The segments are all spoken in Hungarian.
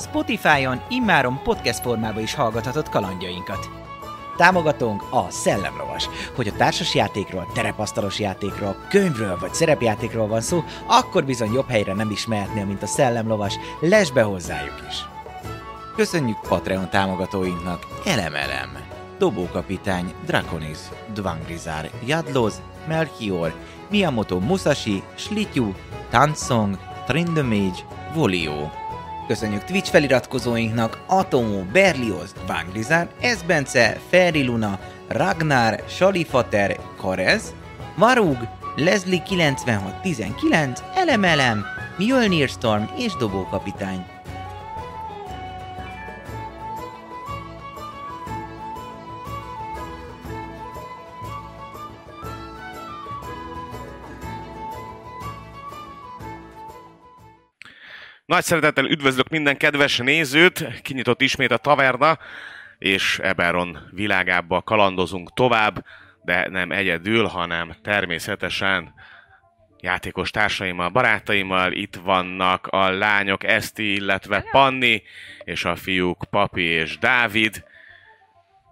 Spotify-on immáron podcast formában is hallgathatod kalandjainkat. Támogatónk a Szellemlovas. Hogy a társas játékról, terepasztalos játékról, könyvről vagy szerepjátékról van szó, akkor bizony jobb helyre nem is mehetnél, mint a Szellemlovas. Lesz be hozzájuk is! Köszönjük Patreon támogatóinknak Elemelem, Dobókapitány, Draconis, Dvangrizár, Jadloz, Melchior, Miyamoto Musashi, Slityu, Tansong, Trindamage, Volio. Köszönjük Twitch feliratkozóinknak Atomo, Berlioz, Vangrizár, Esbence, Ferri Luna, Ragnar, Salifater, Karez, Varug, Leslie 9619, Elemelem, Mjölnir Storm és Dobókapitány. Nagy szeretettel üdvözlök minden kedves nézőt, kinyitott ismét a taverna, és Eberron világába kalandozunk tovább, de nem egyedül, hanem természetesen játékos társaimmal, barátaimmal. Itt vannak a lányok Eszti, illetve Panni, és a fiúk Papi és Dávid.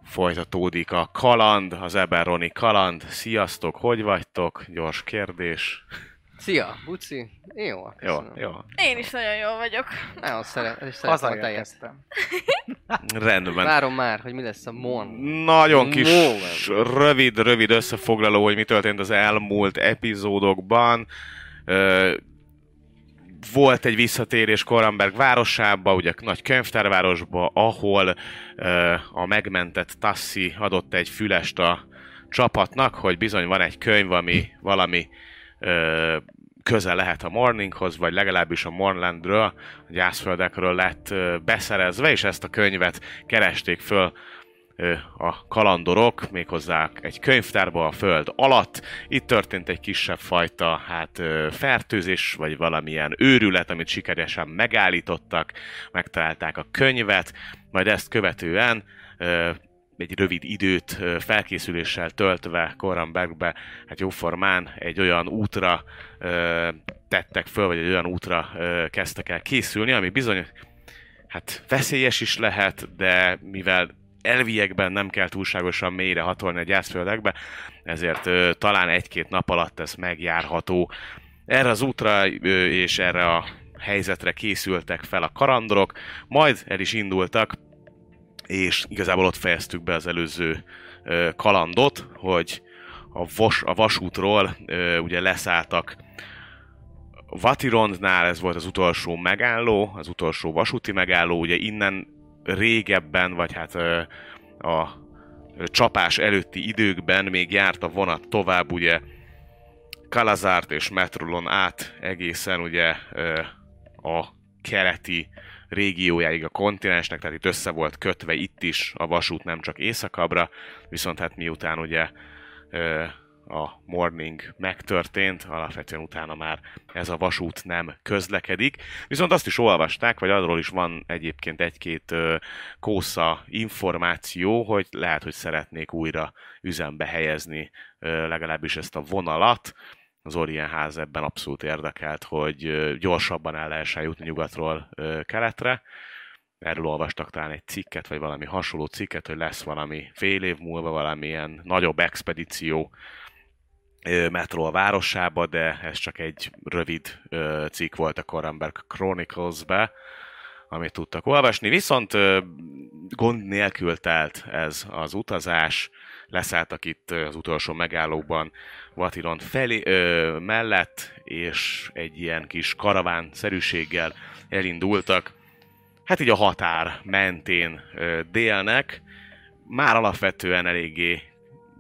Folytatódik a kaland, az Eberroni kaland. Sziasztok, hogy vagytok? Gyors kérdés. Szia, Buci. Jó, Jó, köszönöm. jó. Én is nagyon jól vagyok. Nagyon szeret, és szeretem a tejet. Rendben. Várom már, hogy mi lesz a Mon. Nagyon kis, Moment. rövid, rövid összefoglaló, hogy mi történt az elmúlt epizódokban. Ö, volt egy visszatérés Koramberg városába, ugye nagy könyvtárvárosba, ahol ö, a megmentett Tassi adott egy fülest a csapatnak, hogy bizony van egy könyv, ami valami közel lehet a Morninghoz, vagy legalábbis a Mornlandről, a gyászföldekről lett beszerezve, és ezt a könyvet keresték föl a kalandorok, méghozzá egy könyvtárba a föld alatt. Itt történt egy kisebb fajta hát fertőzés, vagy valamilyen őrület, amit sikeresen megállítottak, megtalálták a könyvet, majd ezt követően egy rövid időt felkészüléssel töltve Korambergbe, hát jóformán egy olyan útra tettek föl, vagy egy olyan útra kezdtek el készülni, ami bizony hát veszélyes is lehet, de mivel elviekben nem kell túlságosan mélyre hatolni a gyászföldekbe, ezért ö, talán egy-két nap alatt ez megjárható. Erre az útra ö, és erre a helyzetre készültek fel a karandorok, majd el is indultak, és igazából ott fejeztük be az előző kalandot, hogy a, vas, a vasútról ugye leszálltak Vatirondnál, ez volt az utolsó megálló, az utolsó vasúti megálló, ugye innen régebben, vagy hát a csapás előtti időkben még járt a vonat tovább, ugye Kalazárt és Metrolon át egészen ugye a keleti régiójáig a kontinensnek, tehát itt össze volt kötve itt is a vasút nem csak északabbra, viszont hát miután ugye a morning megtörtént, alapvetően utána már ez a vasút nem közlekedik. Viszont azt is olvasták, vagy arról is van egyébként egy-két kósza információ, hogy lehet, hogy szeretnék újra üzembe helyezni legalábbis ezt a vonalat. Az Orienház ebben abszolút érdekelt, hogy gyorsabban el lehessen jutni nyugatról keletre. Erről olvastak talán egy cikket, vagy valami hasonló cikket, hogy lesz valami fél év múlva valamilyen nagyobb expedíció metró a városába, de ez csak egy rövid cikk volt a Koramberg Chronicles-be, amit tudtak olvasni. Viszont gond nélkül telt ez az utazás, leszálltak itt az utolsó megállóban Vatiron felé, ö, mellett, és egy ilyen kis karaván-szerűséggel elindultak. Hát így a határ mentén ö, délnek. Már alapvetően eléggé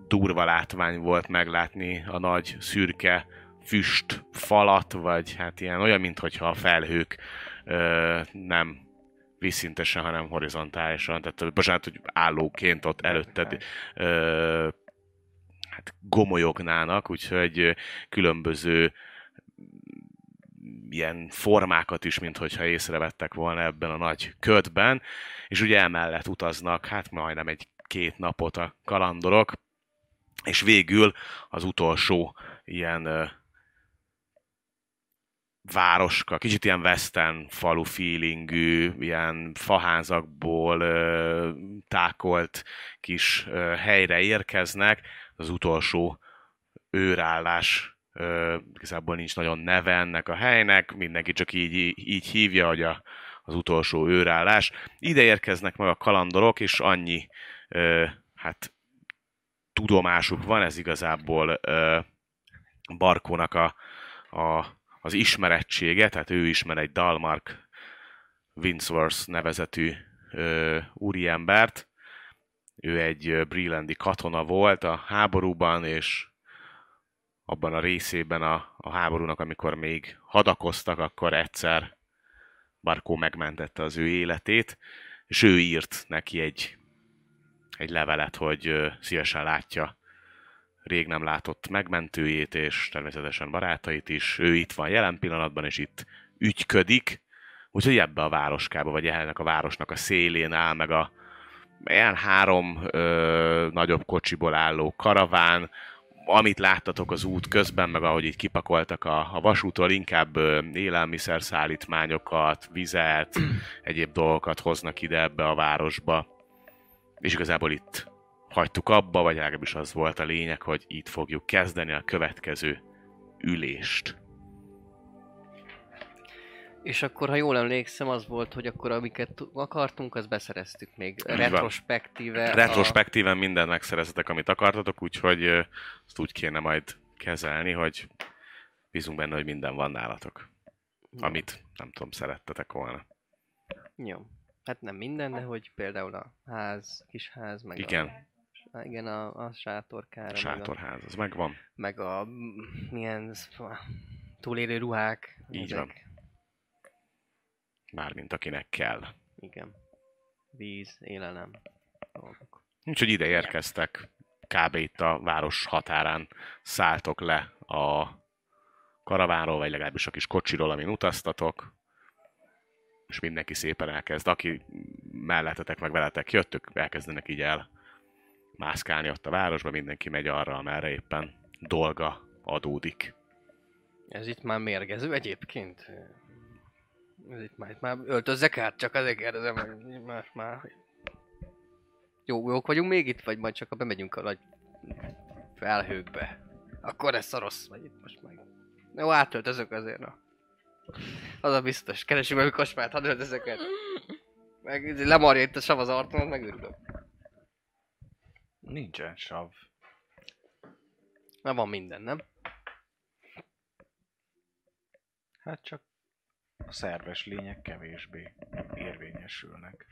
durva látvány volt meglátni a nagy szürke füst falat, vagy hát ilyen olyan, mintha a felhők nem vízszintesen, hanem horizontálisan, tehát bocsánat, hogy állóként ott előtted ö, hát gomolyognának, úgyhogy különböző ilyen formákat is, mint hogyha észrevettek volna ebben a nagy ködben, és ugye emellett utaznak, hát majdnem egy két napot a kalandorok, és végül az utolsó ilyen városka, kicsit ilyen western falu feelingű, ilyen faházakból ö, tákolt kis ö, helyre érkeznek. Az utolsó őrállás ö, igazából nincs nagyon neve ennek a helynek, mindenki csak így, így hívja, hogy a, az utolsó őrállás. Ide érkeznek meg a kalandorok, és annyi ö, hát tudomásuk van, ez igazából ö, Barkónak a, a az ismerettsége, tehát ő ismer egy Dalmark Winsworth nevezetű ö, úriembert. Ő egy Brillandi katona volt a háborúban, és abban a részében a, a háborúnak, amikor még hadakoztak, akkor egyszer Barkó megmentette az ő életét, és ő írt neki egy, egy levelet, hogy szívesen látja rég nem látott megmentőjét, és természetesen barátait is. Ő itt van jelen pillanatban, és itt ügyködik. Úgyhogy ebbe a városkába, vagy ennek a városnak a szélén áll meg a ilyen három ö, nagyobb kocsiból álló karaván, amit láttatok az út közben, meg ahogy így kipakoltak a, a vasútról, inkább ö, élelmiszer szállítmányokat, vizet, egyéb dolgokat hoznak ide ebbe a városba. És igazából itt hagytuk abba, vagy legalábbis az volt a lényeg, hogy itt fogjuk kezdeni a következő ülést. És akkor, ha jól emlékszem, az volt, hogy akkor amiket akartunk, azt beszereztük még. Retrospektíve. Retrospektíven a... minden megszereztetek, amit akartatok, úgyhogy ezt úgy kéne majd kezelni, hogy bízunk benne, hogy minden van nálatok. Amit, nem tudom, szerettetek volna. Jó. Hát nem minden, de hogy például a ház, kis ház, meg Igen. a igen, a, a sátorkára. A sátorház, az megvan. Meg a milyen túlélő ruhák. Így ezek. van. Mármint akinek kell. Igen. Víz, élelem. Dolgok. Úgyhogy ide érkeztek. Kb. itt a város határán szálltok le a karavánról, vagy legalábbis a kis kocsiról, amin utaztatok és mindenki szépen elkezd. Aki mellettetek, meg veletek jöttök, elkezdenek így el mászkálni ott a városba, mindenki megy arra, amerre éppen dolga adódik. Ez itt már mérgező egyébként. Ez itt már, itt már öltözzek át, csak azért kérdezem, hogy más már... Jó, jók vagyunk még itt, vagy majd csak ha bemegyünk a nagy felhőkbe. Akkor ez a rossz, vagy itt most meg. Jó, átöltözök azért, na. Az a biztos. Keresünk meg a kosmát, hadd öltözök át. Meg lemarja itt a sav az arcon, megőrülök. Nincsen sav. Na van minden, nem? Hát csak a szerves lények kevésbé érvényesülnek.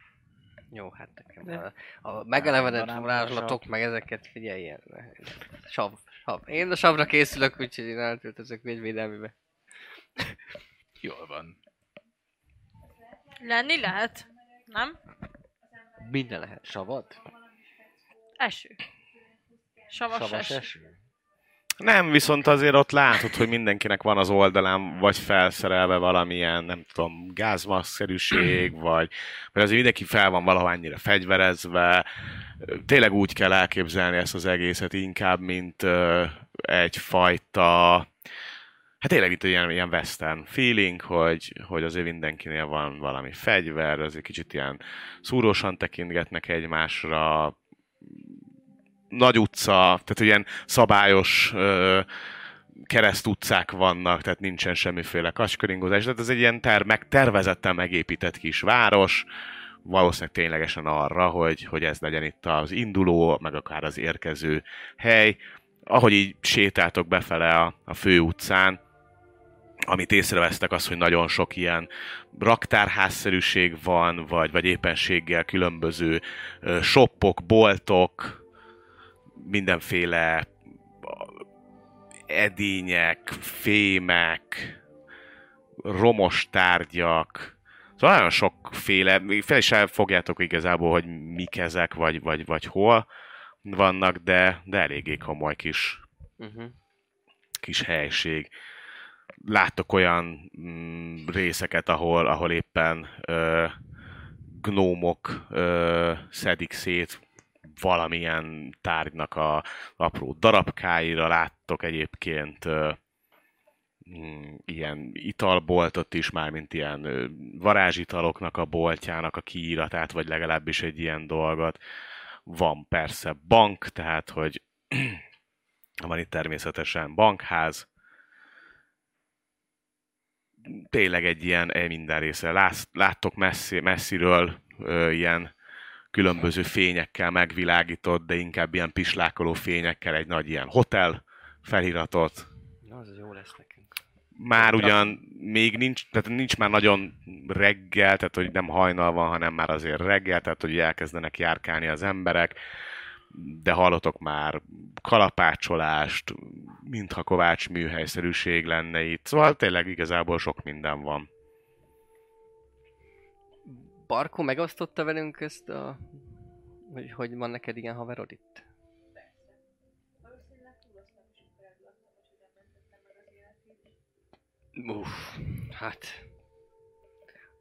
Jó, hát nekem De... a, a megelevenedett varázslatok, meg ezeket figyeljen. Sav, sav. Én a savra készülök, úgyhogy én eltöltözök védvédelmibe. Jól van. Lenni lehet, nem? Minden lehet. Savad? Eső. Savas, Savas eső. eső. Nem, viszont azért ott látod, hogy mindenkinek van az oldalán vagy felszerelve valamilyen, nem tudom, gázmaszszerűség, vagy, vagy azért mindenki fel van valahol ennyire fegyverezve. Tényleg úgy kell elképzelni ezt az egészet inkább, mint uh, egyfajta Hát tényleg itt ilyen, ilyen western feeling, hogy, hogy azért mindenkinél van valami fegyver, azért kicsit ilyen szúrósan tekintgetnek egymásra, nagy utca, tehát ilyen szabályos ö, kereszt utcák vannak, tehát nincsen semmiféle kasköringozás, tehát ez egy ilyen ter- meg, tervezetten megépített kis város, valószínűleg ténylegesen arra, hogy, hogy ez legyen itt az induló, meg akár az érkező hely. Ahogy így sétáltok befele a, a fő utcán, amit észrevesztek az, hogy nagyon sok ilyen raktárházszerűség van, vagy, vagy éppenséggel különböző shoppok, boltok, mindenféle edények, fémek, romos tárgyak, Szóval nagyon sokféle, fel is fogjátok igazából, hogy mik ezek, vagy, vagy, vagy hol vannak, de, de eléggé komoly kis, Uh-huh. kis helység. Láttok olyan mm, részeket, ahol, ahol éppen ö, gnómok ö, szedik szét valamilyen tárgynak a apró darabkáira. Láttok egyébként mm, ilyen italboltot is, mármint ilyen varázsitaloknak a boltjának a kiíratát, vagy legalábbis egy ilyen dolgot. Van persze bank, tehát hogy van itt természetesen bankház, tényleg egy ilyen egy minden része. Lát, láttok messzi, messziről ö, ilyen különböző fényekkel megvilágított, de inkább ilyen pislákoló fényekkel egy nagy ilyen hotel feliratot. Na, az jó lesz nekünk. Már ugyan még nincs, tehát nincs már nagyon reggel, tehát hogy nem hajnal van, hanem már azért reggel, tehát hogy elkezdenek járkálni az emberek, de hallotok már kalapácsolást, mintha kovács műhelyszerűség lenne itt. Szóval tényleg igazából sok minden van. Barkó megosztotta velünk ezt a... Hogy, hogy van neked ilyen haverod itt? Uff, hát...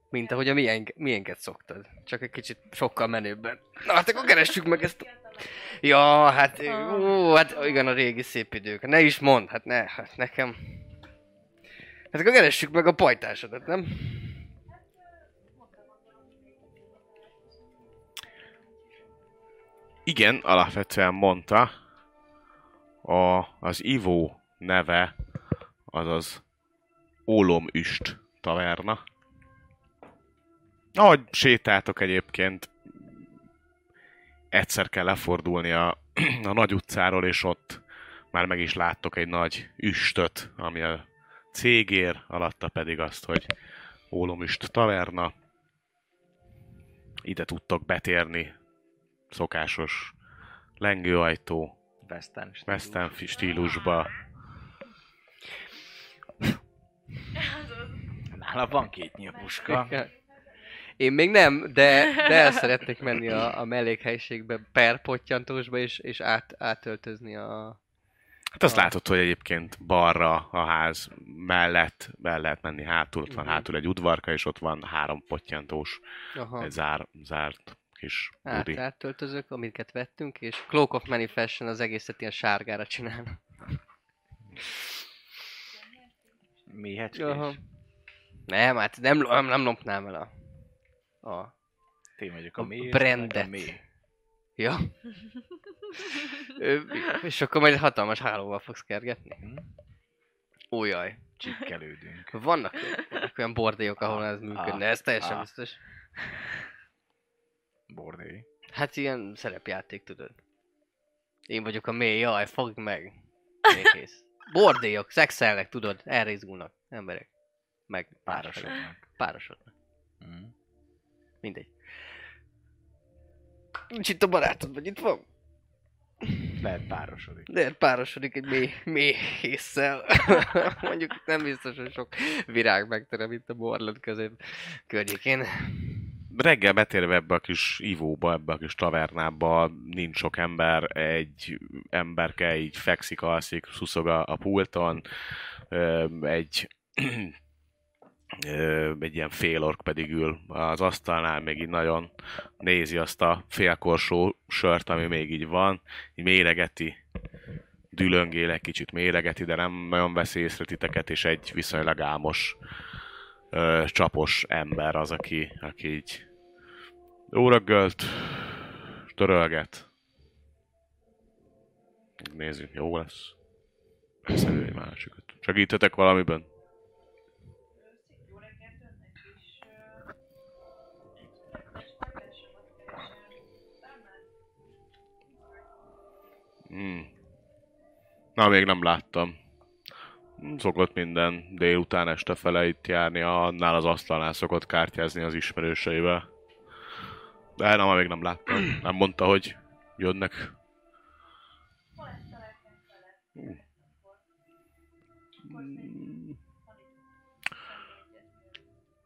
Mint ahogy a milyen, milyenket szoktad. Csak egy kicsit sokkal menőbben. Na hát akkor keressük meg ezt a... Ja, hát... Ó, hát igen, a régi szép idők. Ne is mondd, hát ne, hát nekem... Hát akkor keressük meg a pajtásodat, nem? Igen, alapvetően mondta, a, az Ivó neve, azaz Ólomüst taverna. Ahogy sétáltok egyébként, egyszer kell lefordulni a, a nagy utcáról, és ott már meg is láttok egy nagy üstöt, ami a cégér, alatta pedig azt, hogy Ólomüst taverna. Ide tudtok betérni szokásos lengőajtó, Western stílus. western stílusba. Nála van két nyílpuska. Én még nem, de, de el szeretnék menni a, a mellékhelyiségbe, per pottyantósba, és, és át, átöltözni a... Hát azt Ah. látod, hogy egyébként balra a ház mellett be lehet menni hátul, ott van Mhm. hátul egy udvarka, és ott van három pottyantós, Aha. egy zár, zárt kis Át, budi. átöltözök, amiket vettünk, és Cloak of Manifestation az egészet ilyen sárgára csinál. Méhecskés. Aha. Nem, hát nem, nem, nem lopnám el a... a Ti vagyok a A méh. brandet. a méh. ja. Ö, és akkor majd hatalmas hálóval fogsz kergetni. Hm? Ó, jaj. Csikkelődünk. Vannak, vannak olyan bordélyok, ahol ez működne, ez teljesen ah. biztos. Bordély. Hát ilyen szerepjáték, tudod. Én vagyok a mély, jaj, fogd meg. Kész. Bordélyok, szexelnek, tudod, erre izgulnak emberek. Meg párosodnak. Párosodnak. Hm. Mindegy. Nincs itt a barátod, vagy itt van? Lehet párosodik. De párosodik egy mély, mély. Mondjuk nem biztos, hogy sok virág megterem itt a borlod közép környékén. Reggel betérve ebbe a kis ivóba, ebbe a kis tavernába, nincs sok ember, egy emberke így fekszik, alszik, szuszog a, a pulton, egy egy ilyen félork pedig ül az asztalnál, még így nagyon nézi azt a félkorsó sört, ami még így van, így méregeti, dülöngél egy kicsit méregeti, de nem nagyon veszi észre titeket, és egy viszonylag álmos, ö, csapos ember az, aki, aki így jó reggelt, törölget. Nézzük, jó lesz. Beszélő egy másikat. Segíthetek valamiben? Hmm. Na, még nem láttam. Szokott minden délután este fele itt járni, annál az asztalnál szokott kártyázni az ismerőseivel. De nem, még nem láttam. Nem mondta, hogy jönnek.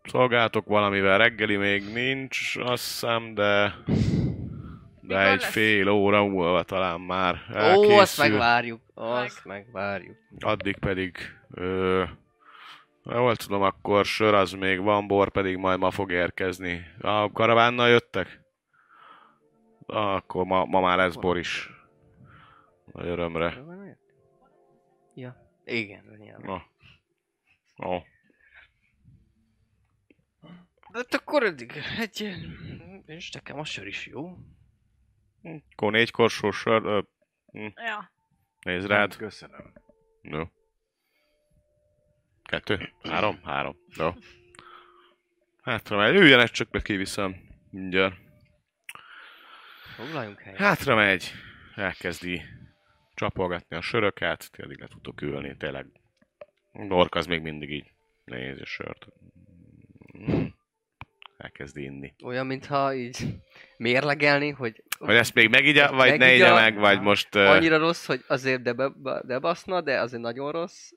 szolgáltok valamivel, reggeli még nincs, azt hiszem, de... De egy lesz? fél óra múlva talán már Ó, elkészül. azt megvárjuk. Azt megvárjuk. Addig pedig... Ö, jól tudom, akkor sör az még van, bor pedig majd ma fog érkezni. A karavánnal jöttek? Akkor ma, ma már lesz bor is. Nagy örömre. Ja. Igen, nyilván. Na. Ó. De hát akkor eddig egy... És nekem a sör is jó. Akkor négy korsó sör. Ö, Ja. nézd rád. Köszönöm. Jó. Kettő? Három? Három. Jó. Hátra megy. Üljenek csak be, kiviszem. Mindjárt. Foglaljunk helyet. Hátra megy. Elkezdi csapolgatni a söröket. Ti addig le tudtok ülni. Tényleg. Dork az még mindig így nézi a sört. Elkezdi inni. Olyan, mintha így mérlegelni, hogy Vagy ezt még megigya, vagy ne Megigya. igya meg, vagy most... annyira rossz, hogy azért de, be, de baszna, de azért nagyon rossz.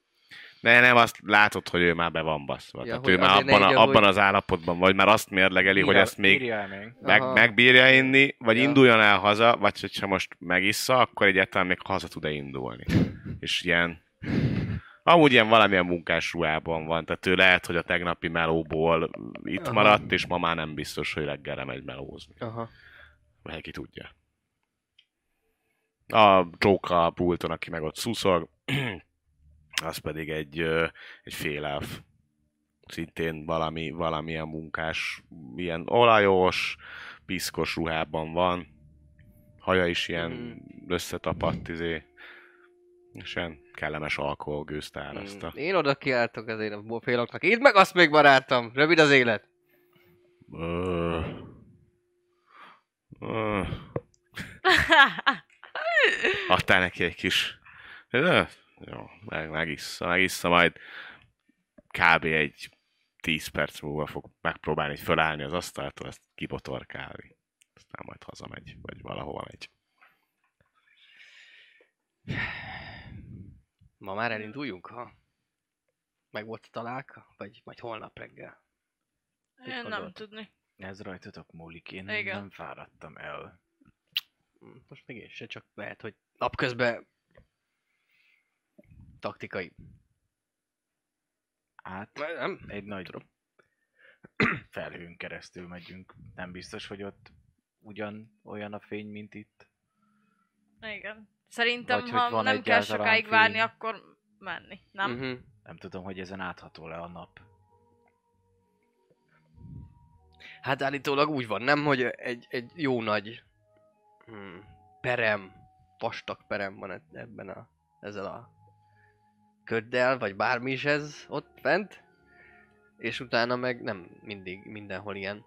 Ne, nem, azt látod, hogy ő már be van baszva. Ja, Tehát hogy ő már ne abban, a, igya, abban hogy- az állapotban vagy, már azt mérlegeli, hogy Írja- ezt még. meg, Aha. megbírja inni, vagy Ja. induljon el haza, vagy hogyha most megissza, akkor egyáltalán még haza tud-e indulni. És ilyen... Amúgy ilyen valamilyen munkás ruhában van, tehát ő lehet, hogy a tegnapi melóból itt Aha. maradt, és ma már nem biztos, hogy reggelre megy melózni. Aha. Vagy ki tudja. A Jóka a pulton, aki meg ott szuszog, az pedig egy, egy félelf. Szintén valami, valamilyen munkás, ilyen olajos, piszkos ruhában van. Haja is ilyen Mhm. összetapadt, izé. És ilyen kellemes alkoholgőzt áraszta. Mm, Én oda kiálltok azért a féloknak. Itt meg azt még barátom! Rövid az élet! Ö, ö, Adtál neki egy kis... Ö, Jó, meg, megissza, megissza, majd kb. egy 10 perc múlva fog megpróbálni fölállni az asztaltól, ezt kibotorkálni. Aztán majd hazamegy, vagy valahova megy. Ma már elinduljunk, ha? Meg volt a találka? Vagy majd holnap reggel? Én nem gondolod? tudni. Ez rajtatok múlik, én Igen. nem fáradtam el. Mm, Most még én se, csak lehet, hogy napközben taktikai. Át Nem? egy nagy felhőn keresztül megyünk. Nem biztos, hogy ott ugyan olyan a fény, mint itt. Igen. Szerintem, Vagy ha nem kell sokáig fény. várni, akkor menni, nem? Mhm. Nem tudom, hogy ezen átható le a nap. Hát állítólag úgy van, nem, hogy egy, egy jó nagy hmm, perem, vastag perem van e- ebben a, ezzel a köddel, vagy bármi is ez ott fent, és utána meg nem mindig mindenhol ilyen.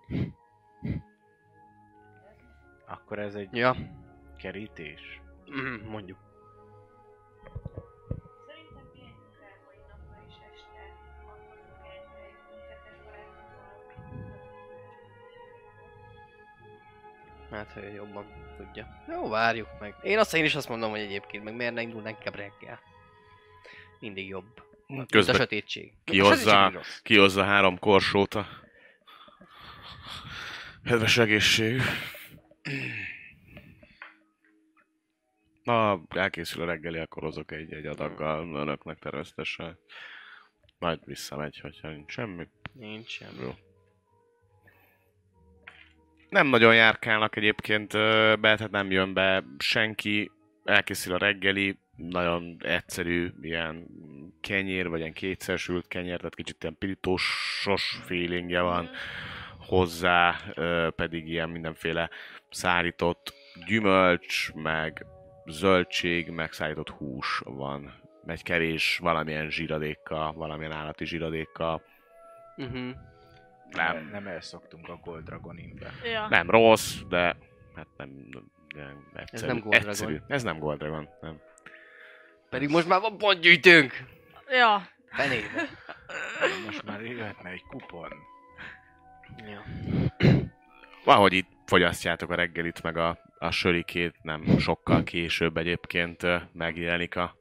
Akkor ez egy Ja, kerítés. Mm, mondjuk. Szerintem pihenjünk mai napra és este Hát, hogy ő jobban tudja. Jó, várjuk meg. Én azt én is azt mondom, hogy egyébként meg miért ne indulnánk inkább reggel. Mindig jobb. Mint a Közben sötétség. kihozza- A sötétség rossz. kihozza három korsót a kedves egészség. Na, elkészül a reggeli, akkor hozok egy, egy adaggal önöknek természetesen. Majd visszamegy, hogyha nincs semmi. Nincs semmi. Jó. Nem nagyon járkálnak egyébként be, tehát nem jön be senki. Elkészül a reggeli, nagyon egyszerű, ilyen kenyér, vagy ilyen kétszersült kenyér, tehát kicsit ilyen pirítósos feelingje van hozzá, ö, pedig ilyen mindenféle szárított gyümölcs, meg zöldség, meg szárított hús van. Egy kevés valamilyen zsíradékkal, valamilyen állati zsíradékkal. Uh-huh. Nem. Nem elszoktunk a Gold Dragon. Ja. Nem rossz, de hát nem, nem egyszerű. nem Gold egyszerű. Dragon. Ez nem Gold Dragon, nem. Pedig most már van pontgyűjtőnk! Ja. Fenébe. Most már jöhetne egy kupon. Ja. Valahogy itt fogyasztjátok a reggelit, meg a, a sörikét, nem sokkal később egyébként megjelenik a,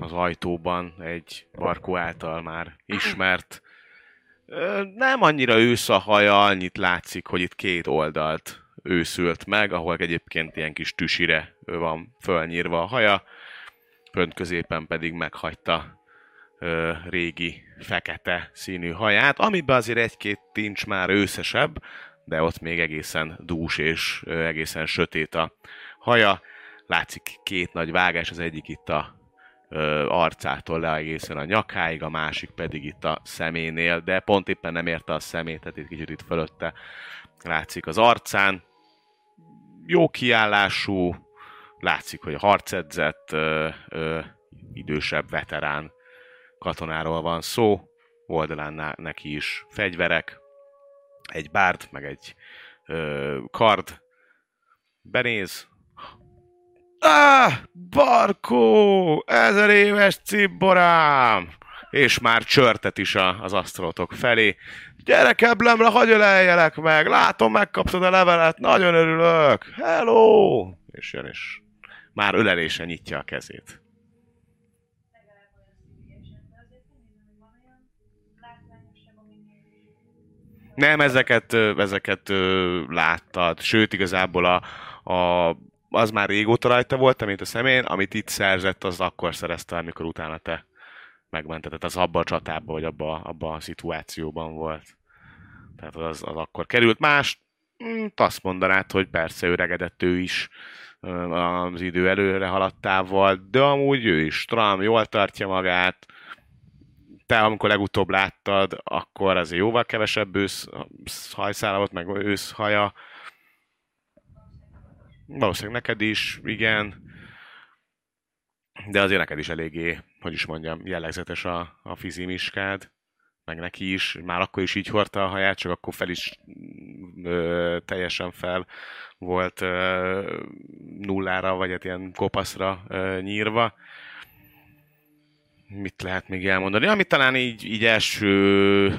az ajtóban egy Barkó által már ismert Nem annyira ősz a haja, annyit látszik, hogy itt két oldalt őszült meg, ahol egyébként ilyen kis tüsire van fölnyírva a haja, fönt középen pedig meghagyta régi fekete színű haját, amiben azért egy-két tincs már őszesebb, de ott még egészen dús és egészen sötét a haja. Látszik két nagy vágás, az egyik itt a arcától le egészen a nyakáig, a másik pedig itt a szeménél, de pont éppen nem érte a szemét, tehát itt kicsit itt fölötte látszik az arcán. Jó kiállású, látszik, hogy harcedzett, ö, ö, idősebb veterán katonáról van szó, oldalán neki is fegyverek, egy bárd, meg egy ö, kard. Benéz. Ah, Barkó! Ezer éves cibborám! És már csörtet is a, az asztalotok felé. Gyere keblemre, hagyj öleljelek meg! Látom, megkaptad a levelet, nagyon örülök! Hello! És jön, és már ölelésen nyitja a kezét. legalább olyan szívesen, de azért nem hiszem, hogy van olyan látványosabb, ami Nem, ezeket, ezeket láttad. Sőt, igazából a, a, az már régóta rajta volt, mint a szemén, amit itt szerzett, az akkor szerezte, amikor utána te megmentetett. Az abban a csatában, vagy abban abba a szituációban volt. Tehát az, az akkor került. Más, mm, azt mondanád, hogy persze öregedett ő is az idő előre haladtával, de amúgy ő is stram, jól tartja magát, te, amikor legutóbb láttad, akkor azért jóval kevesebb ősz hajszála volt, meg ősz haja. Valószínűleg neked is, igen. De azért neked is eléggé, hogy is mondjam, jellegzetes a, a fizimiskád. Meg neki is. Már akkor is így hordta a haját, csak akkor fel is ö, teljesen fel volt ö, nullára, vagy hát ilyen kopaszra ö, nyírva mit lehet még elmondani? Amit talán így, így első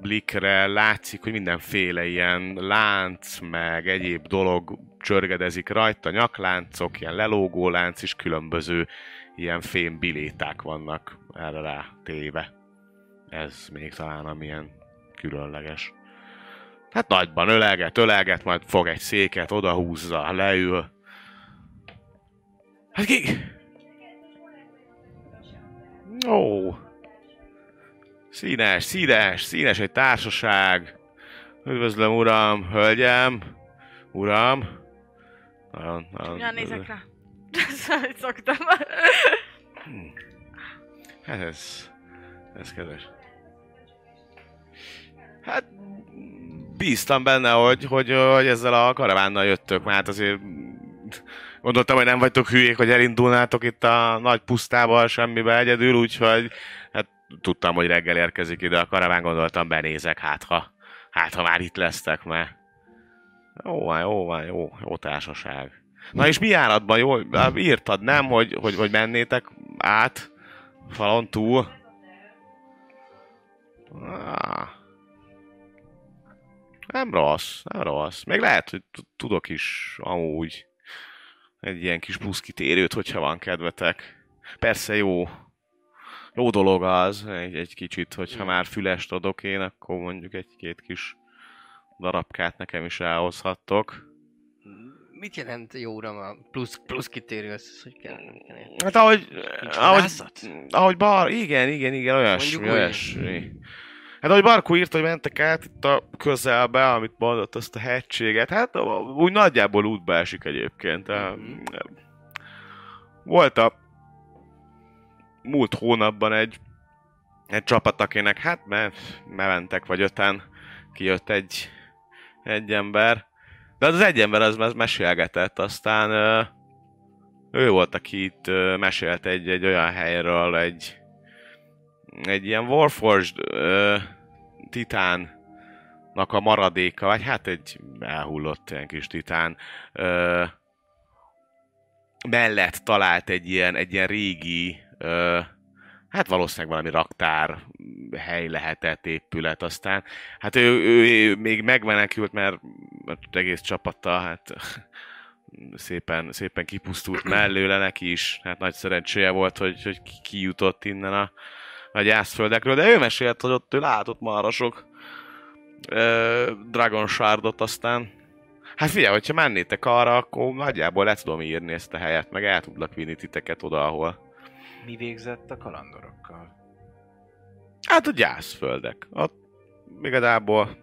blikre látszik, hogy mindenféle ilyen lánc, meg egyéb dolog csörgedezik rajta, nyakláncok, ilyen lelógó lánc is, különböző ilyen fém biléták vannak erre rá téve. Ez még talán amilyen különleges. Hát nagyban ölelget, ölelget, majd fog egy széket, odahúzza, leül. Hát ki, Ó. Színes, színes, színes egy társaság. Üdvözlöm, uram, hölgyem, uram. Nagyon, nagyon, Ja, nézek rá. Szoktam. Hát ez, ez kedves. Hát bíztam benne, hogy, hogy, hogy ezzel a karavánnal jöttök, mert hát azért gondoltam, hogy nem vagytok hülyék, hogy elindulnátok itt a nagy pusztába, semmibe egyedül, úgyhogy hát tudtam, hogy reggel érkezik ide a karaván, gondoltam benézek, hát ha, hát ha már itt lesztek, mert jó van, jó van, jó, jó társaság. Na és mi járatban, jó, írtad, nem, hogy, hogy, hogy mennétek át falon túl? Ah. Nem rossz, nem rossz. Még lehet, hogy tudok is amúgy egy ilyen kis plusz kitérőt, hogyha van kedvetek. Persze jó, jó dolog az, egy, egy kicsit, hogyha már fülest adok én, akkor mondjuk egy-két kis darabkát nekem is elhozhattok. Mit jelent jó uram a plusz, plusz kitérő, ez hogy kell? Hát ahogy, Nincs ahogy, ahogy bar, igen, igen, igen, olyasmi, olyasmi. Hát ahogy Barkó írt, hogy mentek át itt a közelbe, amit mondott, azt a hegységet, hát úgy nagyjából útba esik egyébként. Mhm. Volt a múlt hónapban egy, egy csapat, akinek hát me, mentek vagy öten, kijött egy, egy ember, de az egy ember az az mesélgetett, aztán ő volt, aki itt mesélt egy, egy olyan helyről, egy, egy ilyen Warforged ö, titánnak a maradéka, vagy hát egy elhullott ilyen kis titán ö, mellett talált egy ilyen, egy ilyen régi ö, hát valószínűleg valami raktár hely lehetett épület, aztán hát ő, ő, még megmenekült, mert mert egész csapata, hát szépen, szépen kipusztult mellőle neki is, hát nagy szerencséje volt, hogy, hogy ki- kijutott innen a, a a gyászföldekről, de ő mesélt, hogy ott ő látott marasok ö, Dragon Shardot aztán. Hát figyelj, hogyha mennétek arra, akkor nagyjából le tudom írni ezt a helyet, meg el tudlak vinni titeket oda, ahol. Mi végzett a kalandorokkal? Hát a gyászföldek. Ott igazából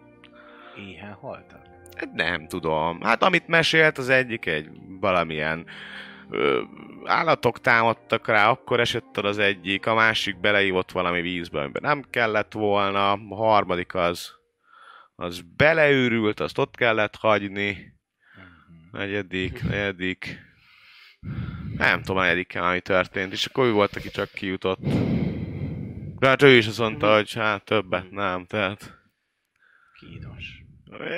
Éhen haltak? Hát nem tudom. Hát amit mesélt, az egyik egy valamilyen állatok támadtak rá, akkor esett el az egyik, a másik beleívott valami vízbe, amiben nem kellett volna, a harmadik az, az beleőrült, azt ott kellett hagyni, Mhm. negyedik, negyedik, nem tudom, a negyedikkel ami történt, és akkor ő volt, aki csak kijutott. De hát ő is azt mondta, hogy hát többet nem, tehát... Kínos.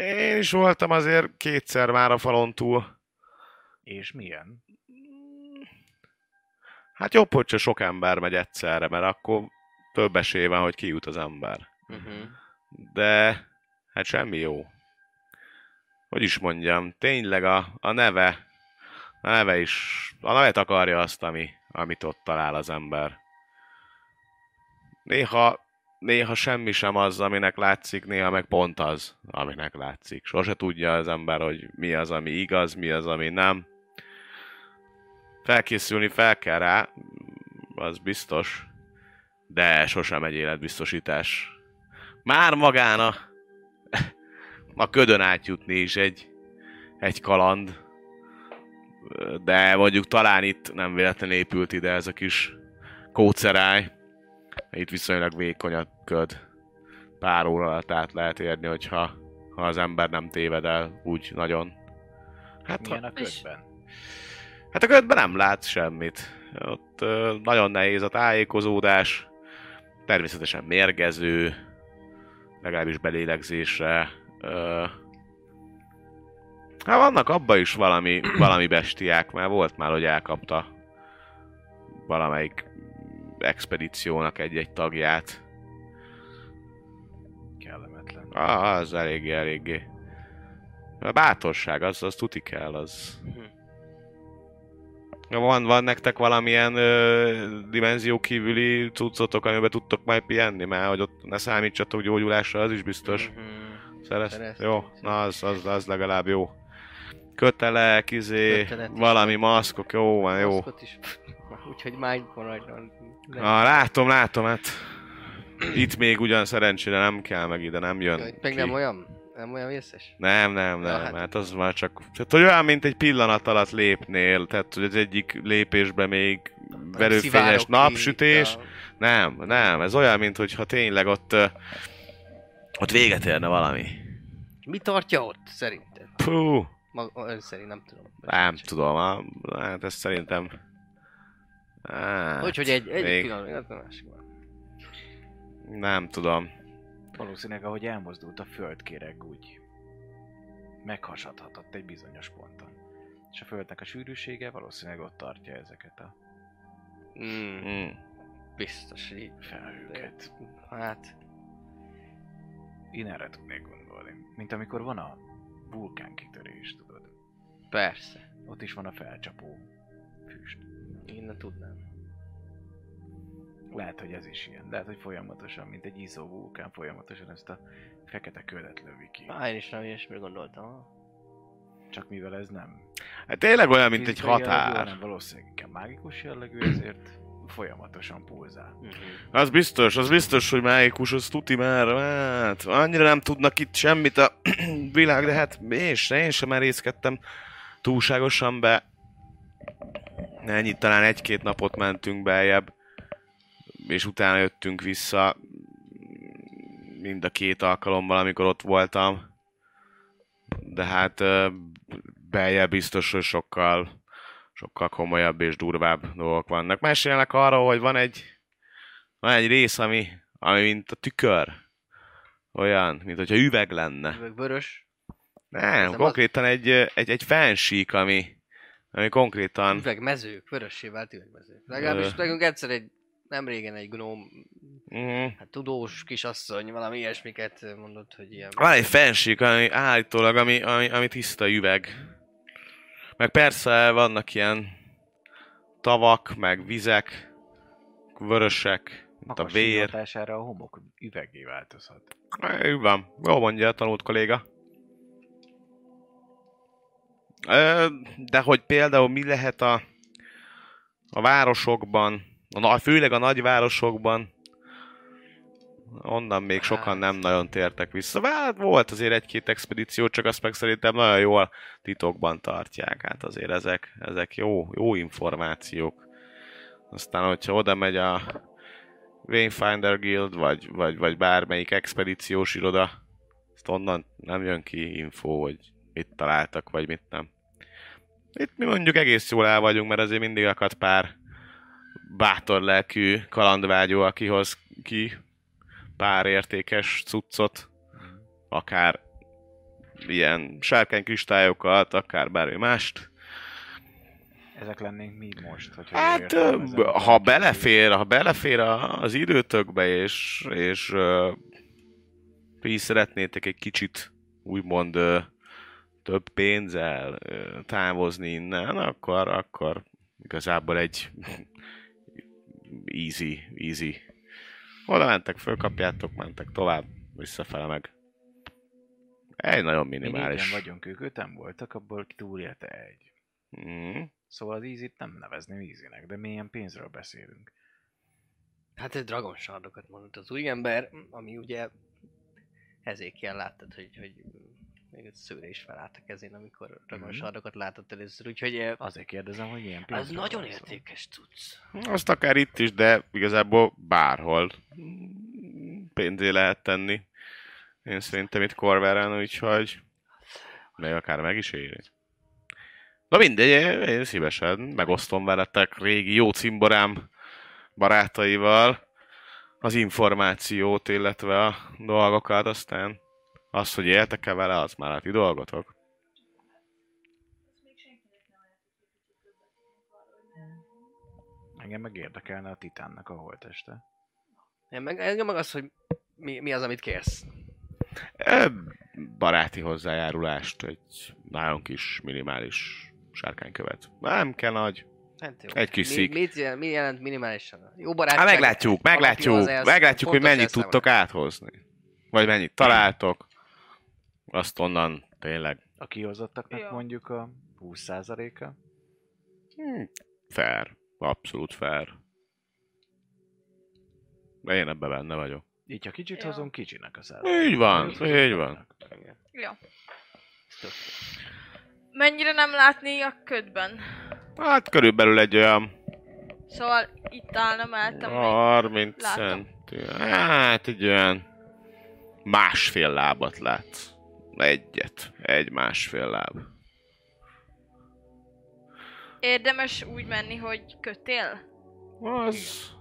Én is voltam azért kétszer már a falon túl. És milyen? Hát jobb, hogy csak sok ember megy egyszerre, mert akkor több esély van, hogy kijut az ember. Uh-huh. De hát semmi jó. Hogy is mondjam, tényleg a, a neve, a neve is, a nevet akarja azt, ami, amit ott talál az ember. Néha, néha semmi sem az, aminek látszik, néha meg pont az, aminek látszik. Sose tudja az ember, hogy mi az, ami igaz, mi az, ami nem. Felkészülni fel kell rá, az biztos, de sosem egy életbiztosítás. Már magán a, a ködön átjutni is egy, egy kaland. De mondjuk talán itt nem véletlenül épült ide ez a kis kóceráj. Itt viszonylag vékony a köd. Pár óra alatt át lehet érni, hogyha ha az ember nem téved el úgy nagyon. Hát, Milyen a És- ködben? Hát a ködben nem látsz semmit. Ott ö, nagyon nehéz a tájékozódás. Természetesen mérgező, legalábbis belélegzésre. Ö, hát vannak abba is valami, valami bestiák, mert volt már, hogy elkapta valamelyik expedíciónak egy-egy tagját. Kellemetlen. Ah, az eléggé, eléggé. A bátorság, az, az tuti kell, az... Van, van nektek valamilyen ö, dimenzió kívüli cuccotok, amiben tudtok majd pihenni? Mert hogy ott ne számítsatok gyógyulásra, az is biztos. Mhm. Szerez? Szereztek, Jó, na az, az, az legalább jó. Kötelek, izé, Kötelet is valami van. maszkok, jó van, jó. Maszkot is. Úgyhogy mind maradjon. Ah, látom, látom, hát itt még ugyan szerencsére nem kell, meg ide nem jön. Jaj, Meg nem olyan? Nem olyan vészes? Nem, nem, Ja, nem, hát- hát az már csak... Tehát, hogy olyan, mint egy pillanat alatt lépnél, tehát, hogy az egyik lépésben még verőfényes ki napsütés. a- Nem, nem, ez olyan, mint hogyha tényleg ott... Ott véget érne valami. Mi tartja ott, szerinted? Puh, Maga, ön szerint, nem tudom. nem tudom, á, hát ez szerintem... Hát, Hogy, hogy egy, egy még pillanat, másik van. Nem tudom. Valószínűleg, ahogy elmozdult a földkéreg, úgy meghasadhatott egy bizonyos ponton. És a földnek a sűrűsége valószínűleg ott tartja ezeket a Mm, biztos így. felhőket. Hát, Én erre tudnék gondolni. Mint amikor van a vulkánkitörés, tudod. persze. Ott is van a felcsapó füst. Én ne tudnám. Lehet, hogy ez is ilyen. Lehet, hogy folyamatosan, mint egy izzó vulkán, folyamatosan ezt a fekete ködet lövi ki. Á, én is nem ilyesmire gondoltam. Csak mivel ez nem Hát tényleg olyan, mint egy jellegű, határ. hanem valószínűleg inkább mágikus jellegű, ezért folyamatosan pulzál. Mhm. Az biztos, az biztos, hogy mágikus, az tuti már, hát annyira nem tudnak itt semmit a világ, de hát én, sem, én sem merészkedtem túlságosan be. Ennyit talán egy-két napot mentünk beljebb, és utána jöttünk vissza mind a két alkalommal, amikor ott voltam. De hát ö, beljebb biztos, hogy sokkal, sokkal komolyabb és durvább dolgok vannak. Mesélnek arról, hogy van egy van egy rész, ami, ami mint a tükör. Olyan, mint hogyha üveg lenne. Üveg vörös, Nem, az- konkrétan egy, egy, egy fensík, ami, ami konkrétan... üvegmezők, vörössé vált üvegmezők. Legalábbis Ö. nekünk egyszer egy, nem régen egy gnóm, Mm, hát tudós kisasszony, valami ilyesmiket mondott, hogy ilyen... van egy fensík, ami állítólag, ami, ami, ami tiszta üveg. Meg persze vannak ilyen tavak, meg vizek, vörösek, mint a vér. hatására a homok üvegé változhat. Így van. Jó mondja a tanult kolléga. De hogy például mi lehet a, a városokban, a, főleg a nagyvárosokban, onnan még sokan nem nagyon tértek vissza. Hát volt azért egy-két expedíció, csak azt meg szerintem nagyon jól titokban tartják. Hát azért ezek, ezek jó, jó információk. Aztán, hogyha oda megy a Wayfinder Guild, vagy, vagy, vagy bármelyik expedíciós iroda, azt onnan nem jön ki info, hogy mit találtak, vagy mit nem. Itt mi mondjuk egész jól el vagyunk, mert azért mindig akad pár bátor lelkű kalandvágyó, aki hoz ki pár értékes cuccot, akár ilyen sárkánykristályokat, akár bármi mást. Ezek lennénk mi most, hogyha Hát, ha belefér, ha belefér az időtökbe, és, és ti is szeretnétek egy kicsit úgymond ö, több pénzzel ö, távozni innen, akkor, akkor igazából egy easy, easy. Oda mentek, fölkapjátok, mentek tovább, visszafele meg. Egy nagyon Mi minimális. négyen vagyunk, ők öten voltak, abból túlélte egy. Mm. Szóval az ízit nem nevezném ízinek, de milyen pénzről beszélünk. Hát ez dragon sardokat mondott az új ember, ami ugye Ezékiel láttad, hogy, hogy még egy szőre is felállt a kezén, amikor dragon Mhm. sardokat látott először, úgyhogy eh, Azért kérdezem, hogy ilyen az nagyon van értékes cucc. Azt akár itt is, de igazából bárhol pénzé lehet tenni. Én szerintem itt Corveren, úgyhogy még akár meg is éri. Na mindegy, én- én szívesen megosztom veletek régi jó cimborám barátaival az információt, illetve a dolgokat, aztán az, hogy éltek-e vele, az már a ti dolgotok. Engem meg érdekelne a titánnak a holteste. Én meg, engem meg az, hogy mi, mi az, amit kérsz. Ö, Baráti hozzájárulást, egy nagyon kis, minimális sárkánykövet. Nem kell nagy. Hát jó. Egy kis mi, szik. mit, jelent, mi jelent minimálisan? Jó barátság. Hát meglátjuk, meglátjuk, meglátjuk, hogy mennyit tudtok áthozni. Vagy mennyit találtok. Azt onnan tényleg A kihozottaknak Ja. mondjuk a 20%-a. hmm, fair. Abszolút fair. De én ebben benne vagyok. Így, ha kicsit Ja. hozunk, kicsinek a száz. Így van, így van. Ez tök jó. Mennyire nem látni a ködben? Hát körülbelül egy olyan Szóval itt állna mellettem még. 30 látom. centi. Hát egy olyan másfél lábat látsz. Egyet. Egy másfél láb. Érdemes úgy menni, hogy kötél? Az...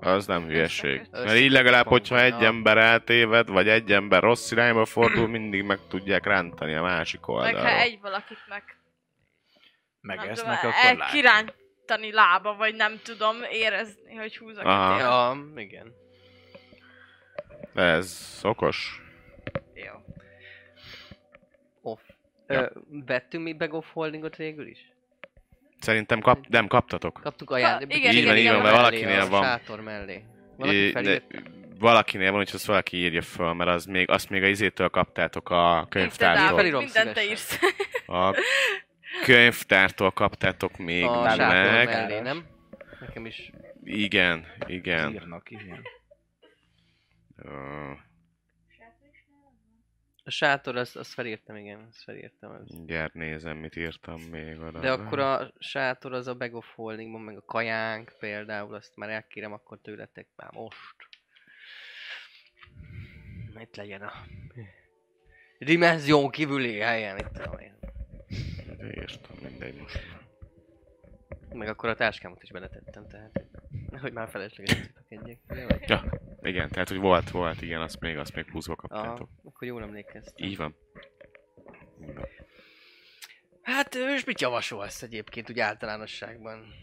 Az nem hülyeség. Mert így legalább, hogyha egy ember eltéved, vagy egy ember rossz irányba fordul, mindig meg tudják rántani a másik Meg ha egy valakit meg... Megesznek, akkor el, látjuk. kirántani lába, vagy nem tudom érezni, hogy húz a Aha. Ja, igen. Ez okos. Ja. Ö, vettünk mi bag of holdingot végül is? Szerintem kap, nem kaptatok. Kaptuk ajándékba. igen, Így van, így van, mert valakinél a van. sátor mellé. Valaki ne- valakinél van, hogy azt valaki írja föl, mert az még, azt még a izétől kaptátok a könyvtártól. Felírom Mindent te írsz. A könyvtártól kaptátok még A meg. mellé, nem? Nekem is. Igen, igen. Írnak, igen. Ö, A sátor, azt, azt felírtam, igen, azt felírtam. Az. Mindjárt nézem, mit írtam még oda. De akkor a sátor az a bag of holdingban, meg a kajánk például, azt már elkérem akkor tőletek már most. Itt legyen a dimenzión kívüli helyen, itt tudom én. Írtam, mindegy most. Meg akkor a táskámat is beletettem, tehát hogy már felesleges egyek. Ja, igen, tehát hogy volt, volt, igen, azt még, azt még pluszba Aha, kaptátok. Akkor jól emlékeztem. Így van. Így van. Hát, és mit javasolsz egyébként úgy általánosságban?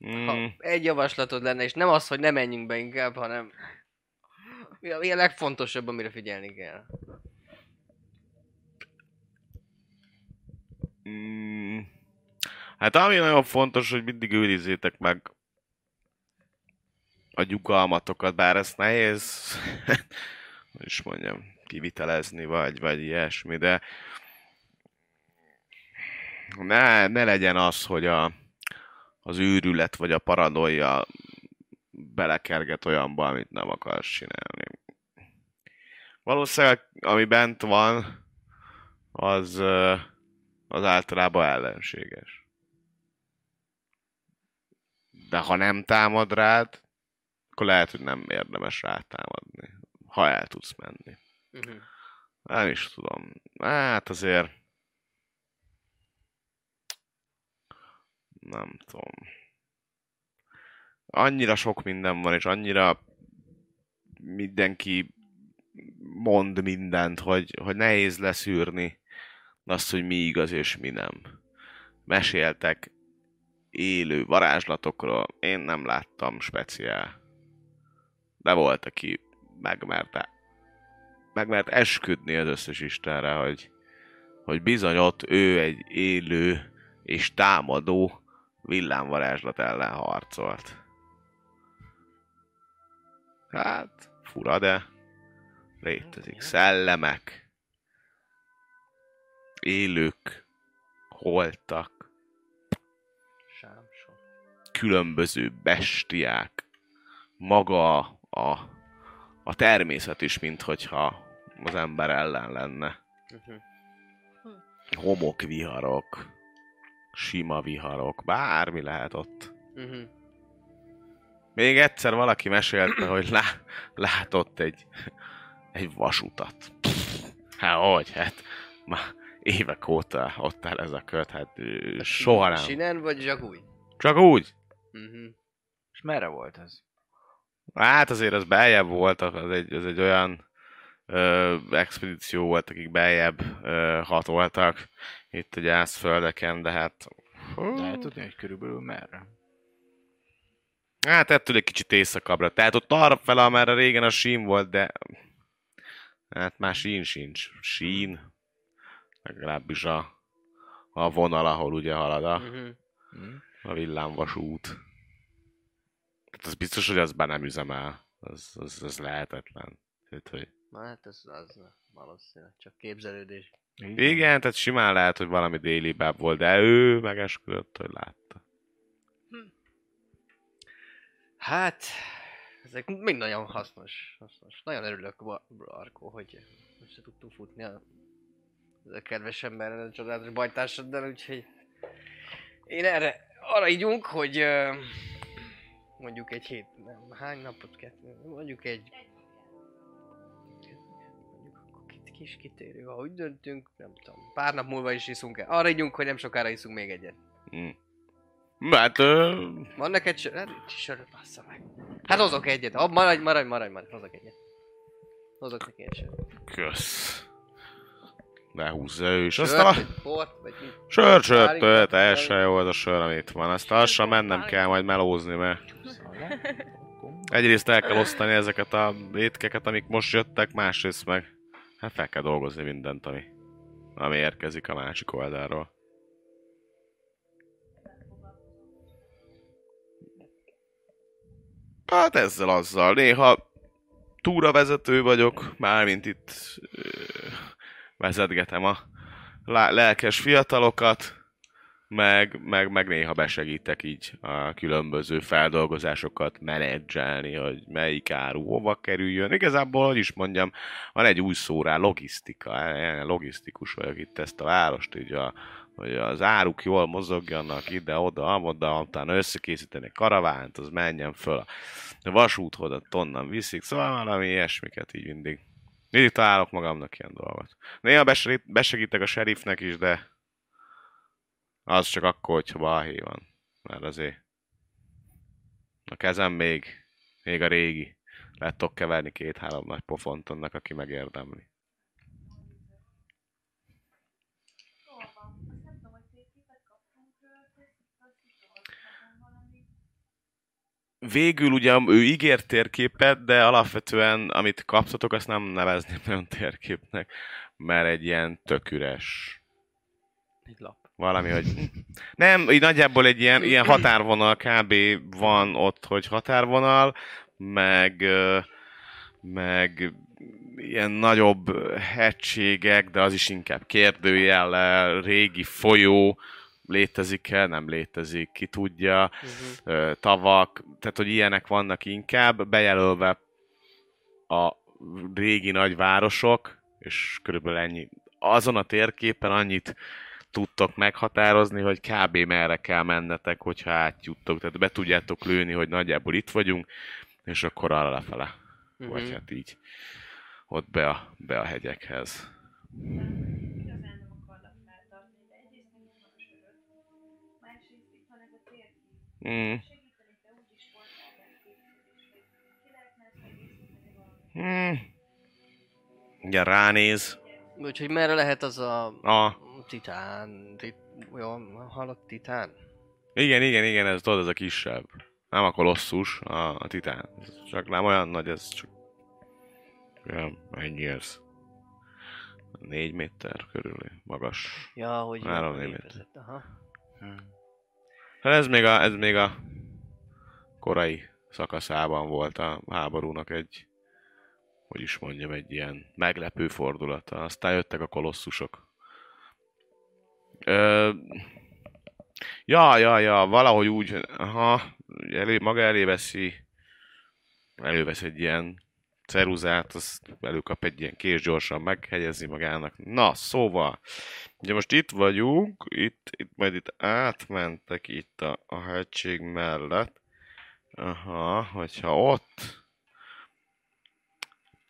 Ha Mm, egy javaslatod lenne, és nem az, hogy ne menjünk be inkább, hanem mi a, mi a legfontosabb, amire figyelni kell? mm, hát ami nagyon fontos, hogy mindig őrizzétek meg a nyugalmatokat, bár ezt nehéz, is mondjam, kivitelezni, vagy, vagy ilyesmi, de ne, ne legyen az, hogy a, az őrület vagy a paranoia belekerget olyanba, amit nem akarsz csinálni. Valószínűleg, ami bent van, az, az általában ellenséges. De ha nem támad rád, akkor lehet, hogy nem érdemes rátámadni, ha el tudsz menni. Uh-huh. Nem is tudom. Hát azért... Nem tudom. Annyira sok minden van, és annyira mindenki mond mindent, hogy, hogy nehéz leszűrni azt, hogy mi igaz és mi nem. Meséltek élő varázslatokról, én nem láttam speciál. De volt, aki megmerte. Megmert esküdni az összes Istenre, hogy, hogy bizony ott ő egy élő és támadó villámvarázslat ellen harcolt. Hát, fura, de létezik. Szellemek, élők, holtak, különböző bestiák, maga a, a természet is, mint hogyha az ember ellen lenne. Uh-huh. Homokviharok, sima viharok, bármi lehet ott. Uh-huh. Még egyszer valaki mesélte, hogy lá, látott egy, egy vasutat. Hát hogy? Hát már évek óta ott áll ez a köt, hát ö, soha nem. Sinen vagy zsagúj? Csak úgy. Uh-huh. És merre volt ez? Hát azért az beljebb volt, az egy, az egy olyan ö, expedíció volt, akik beljebb ö, hatoltak itt a gyászföldeken, de hát... Lehet tudni, hogy körülbelül merre? Hát ettől egy kicsit északabbra. Tehát ott arra fel, amerre régen a sín volt, de... Hát már sín sincs. Sín. Legalábbis a, a vonal, ahol ugye halad a, Uh-huh. Hm? a villámvasút. Tehát az biztos, hogy az be nem üzemel. Az, az, az lehetetlen. Tehát, hogy... Na hát ez az valószínűleg csak képzelődés. Így Igen, tehát simán lehet, hogy valami déli báb volt, de ő megesküdött, hogy látta. Hát, ezek mind nagyon hasznos. hasznos. Nagyon örülök, Arko, hogy össze tudtunk futni a, a kedves emberrel, a csodálatos bajtársaddal, úgyhogy én erre arra ígyunk, hogy ö, mondjuk egy hét, nem, hány napot, kettő, mondjuk egy mondjuk akkor kit- kis kitérő, ha úgy döntünk, nem tudom, pár nap múlva is iszunk el. Arra ígyunk, hogy nem sokára iszunk még egyet. Hm. Hát, ö, Van neked sör? Hát nincs söröd, bassza meg. Hát hozok egyet. Oh, maradj, maradj, maradj, maradj, hozok egyet. Hozok neki egy sört. kösz. Behúzza ő is. Aztán a... Sör, sör, tölt, teljesen jó az a sör, amit van. Azt lassan mennem kell majd melózni, mert egyrészt el kell osztani ezeket a étkeket, amik most jöttek, másrészt meg hát fel kell dolgozni mindent, ami, ami érkezik a másik oldalról. Hát ezzel azzal. Néha túravezető vagyok, mármint itt vezetgetem a lelkes fiatalokat, meg, meg, meg néha besegítek így a különböző feldolgozásokat menedzselni, hogy melyik áru hova kerüljön. Igazából, hogy is mondjam, van egy új szó rá, logisztika. Én logisztikus vagyok itt ezt a várost, így a, hogy az áruk jól mozogjanak ide-oda, amoda, utána összekészíteni egy karavánt, az menjen föl a vasúthoz, onnan viszik, szóval valami ilyesmiket így mindig. Mindig találok magamnak ilyen dolgot. Néha besegít- besegítek a sheriffnek is, de az csak akkor, hogyha balhé van. Mert azért a kezem még, még a régi. Lehet tudok keverni két-három nagy pofont annak, aki megérdemli. Jól van. Azt nem tudom, hogy térképet kaptunk tőle, azt is olvashatom valami. Végül ugye ő ígért térképet, de alapvetően amit kaptatok, azt nem nevezném nagyon térképnek, mert egy ilyen tök üres Egy lap. valami, hogy... Nem, így nagyjából egy ilyen, ilyen határvonal kb. van ott, hogy határvonal, meg, meg ilyen nagyobb hegységek, de az is inkább kérdőjellel, régi folyó, létezik-e, nem létezik, ki tudja, Uh-huh. tavak, tehát hogy ilyenek vannak inkább, bejelölve a régi nagyvárosok, és körülbelül ennyi. Azon a térképen annyit tudtok meghatározni, hogy kb. merre kell mennetek, hogyha átjuttok. Tehát be tudjátok lőni, hogy nagyjából itt vagyunk, és akkor arra lefele. Uh-huh. Vagy Mhm. hát így ott be a, be a hegyekhez. Igazán nem akarlak feltartani, de egyrészt nem van a söröd. Másrészt itt van ez a tér. Mm. Segíteni, te úgyis voltál benne képződés, hogy ki lehetne ezt egészíteni Mm. Igen, ránéz. Úgyhogy merre lehet az a A, titán, tit, jó, halott titán? igen, igen, igen, ez tudod, ez a kisebb. Nem a kolosszus, a, a titán. Ez Csak nem olyan nagy, ez csak... Olyan, ennyi ez. Négy méter körül magas. Ja, hogy Három akkor német. létezett, Aha. Hát ez még a, ez még a korai szakaszában volt a háborúnak egy, hogy is mondjam, egy ilyen meglepő fordulata. Aztán jöttek a kolosszusok. Ö, ja, ja, ja, valahogy úgy, aha, elé, maga eléveszi, elővesz egy ilyen ceruzát, azt előkap egy ilyen kés gyorsan, meghegyezi magának. Na, szóval, ugye most itt vagyunk, itt, itt majd itt átmentek itt a, a hegység mellett. Aha, hogyha ott...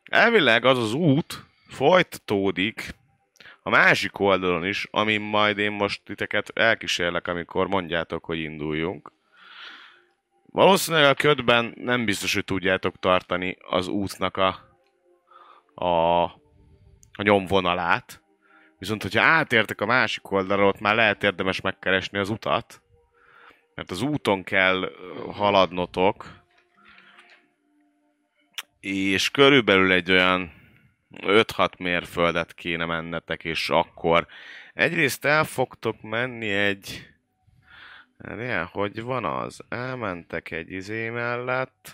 Elvileg az az út folytatódik a másik oldalon is, amin majd én most titeket elkísérlek, amikor mondjátok, hogy induljunk. Valószínűleg a ködben nem biztos, hogy tudjátok tartani az útnak a, a, a nyomvonalát. Viszont, hogyha átértek a másik oldalra, ott már lehet érdemes megkeresni az utat. Mert az úton kell haladnotok. És körülbelül egy olyan 5-6 mérföldet kéne mennetek, és akkor egyrészt el fogtok menni egy... Ilyen, hogy van az? Elmentek egy izé mellett.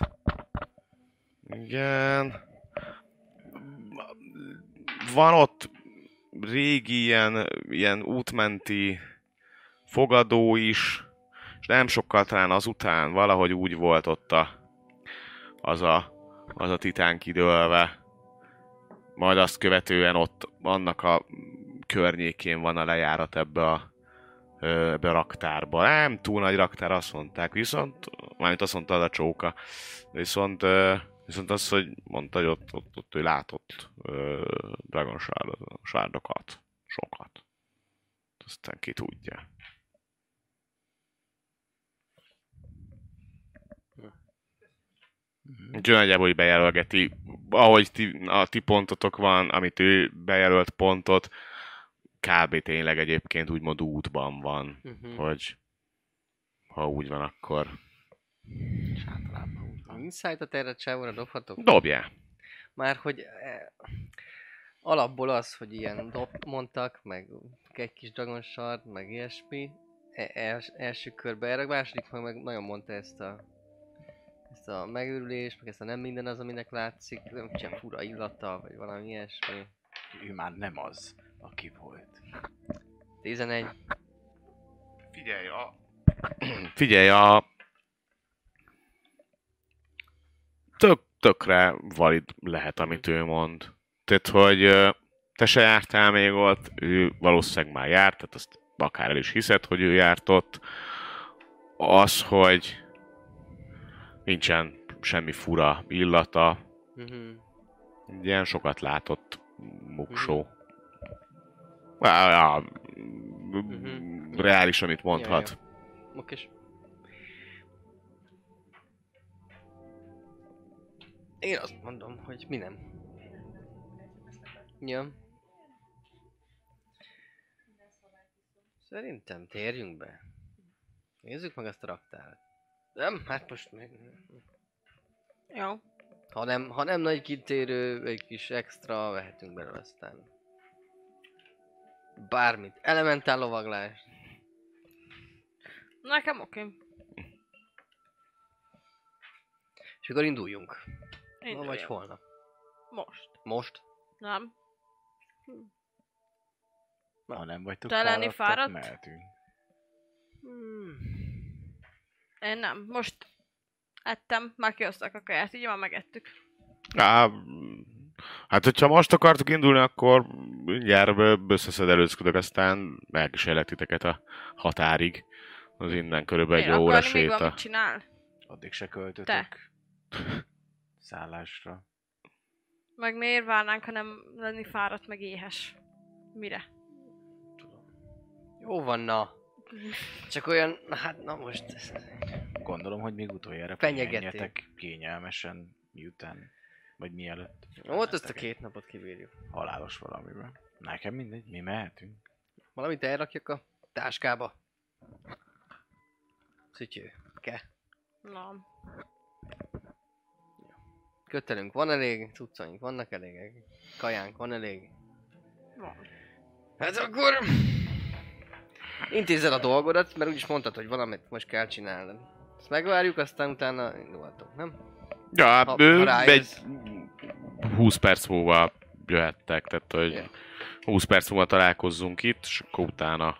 Igen. Van ott régi ilyen, ilyen útmenti fogadó is, és nem sokkal talán azután valahogy úgy volt ott a, az, a, az a titán kidőlve. Majd azt követően ott annak a környékén van a lejárat ebbe a, ebbe a raktárba. Nem túl nagy raktár, azt mondták, viszont, mármint azt mondta a csóka, viszont, viszont az, hogy mondta, hogy ott, ott, ott ő látott ö, Dragon Shard- Shardokat, sokat. Aztán ki tudja. Úgyhogy nagyjából így bejelölgeti, ahogy ti, a ti pontotok van, amit ő bejelölt pontot, kb. tényleg egyébként úgymond útban van, Uh-huh. hogy ha úgy van, akkor És általában. Insight-ot erre a csávóra dobhatok? dobjál. Már hogy eh, alapból az, hogy ilyen dob mondtak, meg egy kis Dragon Shard, meg ilyesmi, e- els, első körben, erre a második meg, meg nagyon mondta ezt a ezt a megőrülést, meg ezt a nem minden az, aminek látszik, nem csak fura illata, vagy valami ilyesmi. Ő már nem az, aki volt. 11. Figyelj a... Figyelj a... Tök, tökre valid lehet, amit ő mond. Tehát, hogy te se jártál még ott, ő valószínűleg már járt, tehát azt akár el is hiszed, hogy ő járt ott. Az, hogy nincsen semmi fura illata, egy ilyen sokat látott muksó. Á, á, Mhm. Reális, amit mondhat. Okés. Én azt mondom, hogy mi nem. Ja. Szerintem térjünk be. Nézzük meg ezt a raktárat. Nem, hát most még... Jó. Ha nem, ha nem nagy kitérő, egy kis extra, vehetünk belőle aztán. Bármit. Elementál lovaglás. Nekem oké. És akkor induljunk. Ma vagy holnap. Most. Most? Nem. Ha nem vagytok Te fáradtak, fáradt? mehetünk. Hmm. Én nem. Most ettem, már kihoztak a kaját, így már megettük. Á, hát, hogyha most akartok indulni, akkor mindjárt összeszedelőzködök, aztán elkísérlek titeket a határig. Az innen körülbelül egy Én óra akarni még séta. valamit csinál? Addig se költötök szállásra. Meg miért várnánk, ha nem lenni fáradt, meg éhes? Mire? Jó van, na. Csak olyan, hát na most... Gondolom, hogy még utoljára pihenjetek kényelmesen, miután, vagy mielőtt. Volt ezt a elmentek két napot kibírjuk. Halálos valamiben. Nekem mindegy, mi mehetünk. Valamit elrakjak a táskába. Szütyő. Ke. Na, Kötelünk van elég, cuccaink vannak elég, kajánk van elég. van. Hát akkor... Intézzel a dolgodat, mert úgyis mondtad, hogy valamit most kell csinálnod. Ezt megvárjuk, aztán utána indulhatunk, nem? Ja, hát Ha- ő ha egy rájössz. 20 perc múlva jöhettek, tehát hogy Ja. 20 perc múlva találkozzunk itt, és akkor utána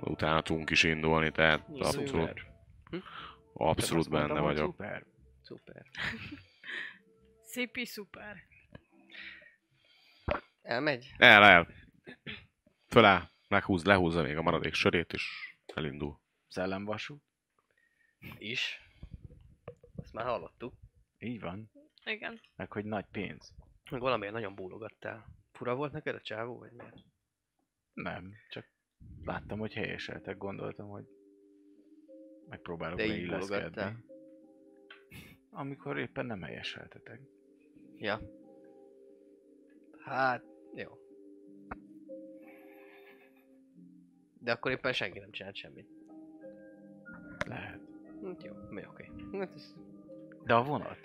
utána tudunk is indulni, tehát abszolút. Hm? abszolút mondtam, benne hogy vagyok. Szuper. Szuper. Szépi szuper. Elmegy? El, el. Föláll, meghúz, lehúzza még a maradék sörét, és elindul. Szellemvasút. Is. Ezt már hallottuk. Így van. Igen. Meg hogy nagy pénz. Meg valamiért nagyon bólogattál. Fura volt neked a csávó, vagy miért? Nem, csak láttam, hogy helyeseltek, gondoltam, hogy megpróbálok De így. Amikor éppen nem helyeseltetek. Ja. Hát, jó. De akkor éppen senki nem csinált semmit. Lehet. Hát jó, mi oké. Hát, ez- De a vonat?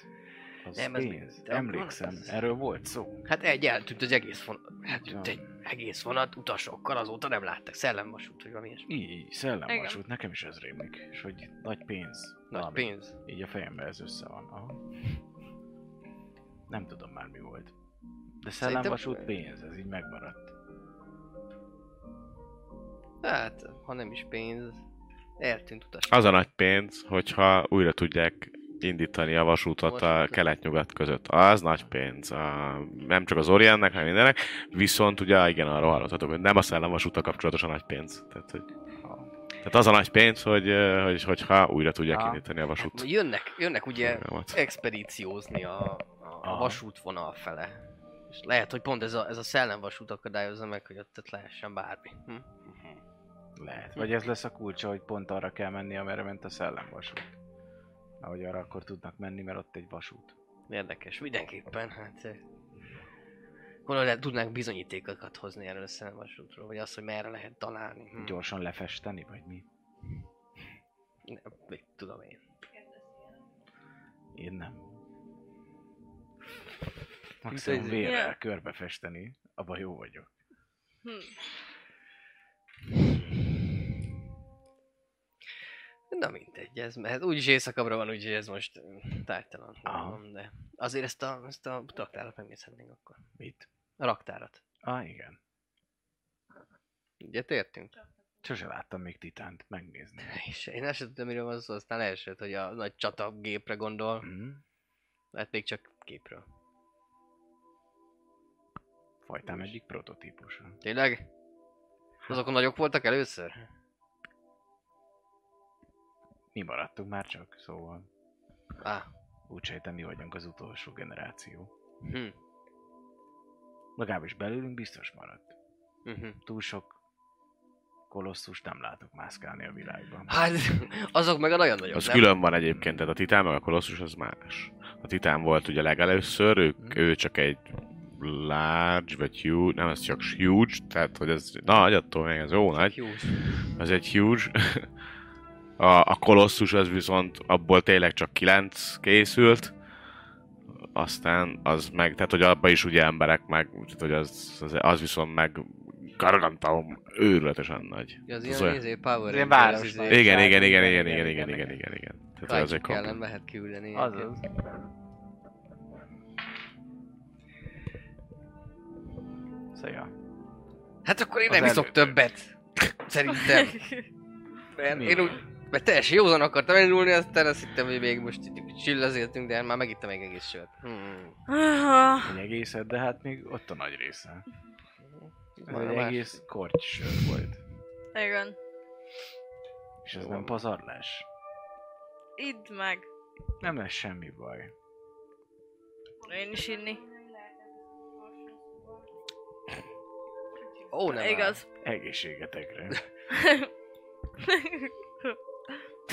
Az Nem, ez pénz. de Emlékszem, az- erről volt szó. hát egy eltűnt az egész vonat. Eltűnt egy egész vonat utasokkal, azóta nem láttak szellemvasút, vagy valami ilyesmi. Így, szellemvasút, nekem is ez rémlik. És hogy nagy pénz. Nagy valami. pénz. Így a fejemben ez össze van. Aha. Nem tudom már mi volt. De szellemvasút pénz, ez így megmaradt. Hát, ha nem is pénz, eltűnt utas. Az a nagy pénz, hogyha újra tudják indítani a vasútat a kelet-nyugat között. Az nagy pénz. A, nem csak az Orientnek, hanem mindennek. Viszont ugye igen, arról hallottatok, hogy nem a szellemvasúttal kapcsolatos a nagy pénz. Tehát, hogy, tehát az a nagy pénz, hogy, hogy hogyha újra tudják Ha. indítani a vasút. Jönnek, jönnek ugye expedíciózni a, a, a Aha. vasútvonal fele. És lehet, hogy pont ez a, ez a szellemvasút akadályozza meg, hogy ott, ott lehessen bármi. Hm? Lehet. Vagy ez lesz a kulcsa, hogy pont arra kell menni, amerre ment a szellemvasút. Ahogy arra akkor tudnak menni, mert ott egy vasút. Érdekes, mindenképpen, hát... eh, Hol lehet, tudnánk bizonyítékokat hozni erről a szellemvasútról, vagy azt, hogy merre lehet találni. Hm. Gyorsan lefesteni, vagy mi? Nem, mit tudom én. Én nem. Maximum vérrel Ja. körbefesteni, abban jó vagyok. Hm. Na mindegy, ez mehet. Úgyis éjszakabbra van, úgyhogy ez most ö, tártalan. Mondom, de azért ezt a, ezt a raktárat megnézhetnénk akkor. Mit? A raktárat. Ah, igen. Ugye tértünk? Sose láttam még Titánt megnézni. És én sem tudom, miről van szó, aztán elsőt, hogy a nagy csata gépre gondol. Mm. Lehet még csak képről. Fajtám egyik prototípusa. Tényleg? Azok nagyok voltak először? Mi maradtunk már csak, szóval Á, úgy sejtem mi vagyunk az utolsó generáció. hm. Legalábbis belőlünk biztos maradt. Mhm. Túl sok kolosszus nem látok mászkálni a világban. Hát, azok meg a nagyon nagyok, Az nem? külön van egyébként, tehát a Titán meg a Kolossus az más. A Titán volt ugye legelőször, ő, Mhm. ő csak egy large, vagy huge, nem, ez csak huge, tehát hogy ez nagy, attól még ez jó nagy. Huge. Ez egy huge. A, a Kolossus az viszont abból tényleg csak 9 készült. Aztán az meg, tehát hogy abban is ugye emberek meg, tehát hogy az, az, az viszont meg Gargantaum őrületesen nagy. Ja, az Ez ilyen izé, Power Ilyen város izé. Igen, igen, igen, Igen, igen, igen, igen, igen, igen, igen, igen, igen. Tehát Kaiju azért ellen komplet. lehet küldeni. Azaz. Szóval, ja. Hát akkor én Az nem iszok többet. Szerintem. Mert én úgy, mert teljesen józan akartam elindulni, aztán azt hittem, hogy még most csillazéltünk, de már megittem egy egész sört. Hmm. Egy egészet, de hát még ott a nagy része. Ez egy egész korty sör volt. Igen. És ez Jó. nem pazarlás. Idd meg. Nem lesz semmi baj. Én is inni. Ó, nem Igaz. Egészségetekre.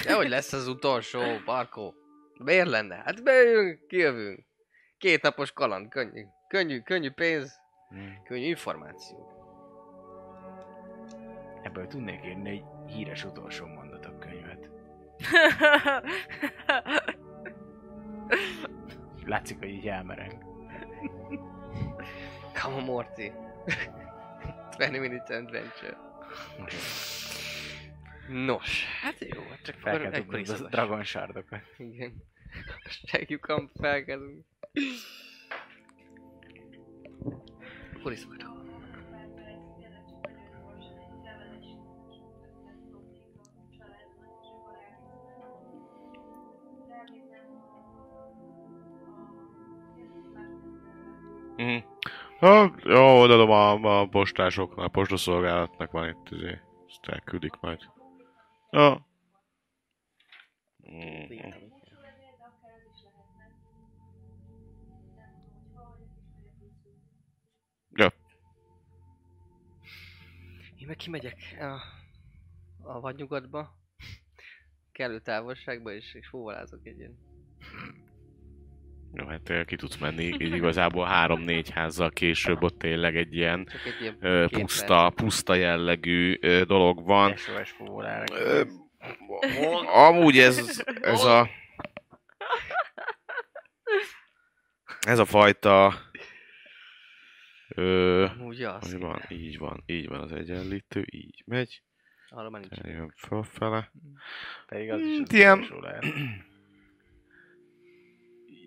De hogy lesz az utolsó, Barkó? Miért lenne? Hát bejövünk, kijövünk. Két napos kaland, könnyű. Könnyű, könnyű pénz, Hmm. könnyű információ. Ebből tudnék írni egy híres utolsó mondatok könyvet. Látszik, hogy így elmereng. Come on, Morty. 20 minutes adventure. Nos, hát jó, csak Fel kell tudnod a iszom. dragon shardokat. Igen. Segjük, felkezünk. Akkor iszom. Ha, jó, odaadom a, a postásoknak, a postaszolgálatnak van itt, izé, ezt elküldik majd. Ja. Mhm. Ja. Én meg kimegyek a, a vadnyugatba. Kellő távolságba, és, és fóvalázok egy ilyen. Jó, hát ki tudsz menni, így igazából három-négy házzal később ott tényleg egy ilyen egy ilyen ö, puszta, puszta jellegű ö, dolog van. Ö, Amúgy ez, ez a... Ez a fajta... Ö. Úgy az. van, így van, így van az egyenlítő, így megy, Arra már nincs. jön fölfele. Pedig az is az ilyen-.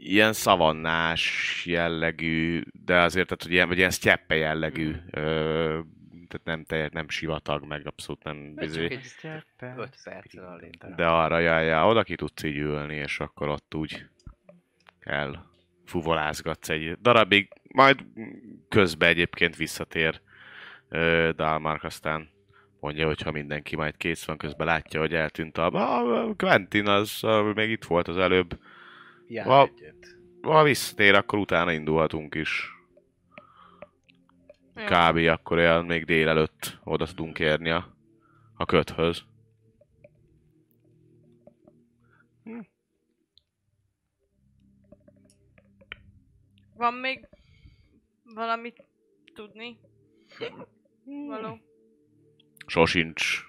Ilyen szavannás jellegű, de azért, tehát, hogy ilyen, vagy ilyen sztyeppe jellegű, ö, tehát nem, teljes, nem sivatag, meg abszolút nem Csak bizé, egy 5 perccel alig. de arra, ja, ja, oda ki tudsz így ülni, és akkor ott úgy el fuvolázgatsz egy darabig, majd közben egyébként visszatér ö, Dalmark, aztán mondja, hogy ha mindenki majd kész van, közben látja, hogy eltűnt a... a Quentin az, a, még itt volt az előbb, Jár Va- egyet. ha visszatér, akkor utána indulhatunk is. Jó. Kb. akkor olyan még délelőtt oda tudunk érni a, a köthöz. Van még valamit tudni? Való. Sosincs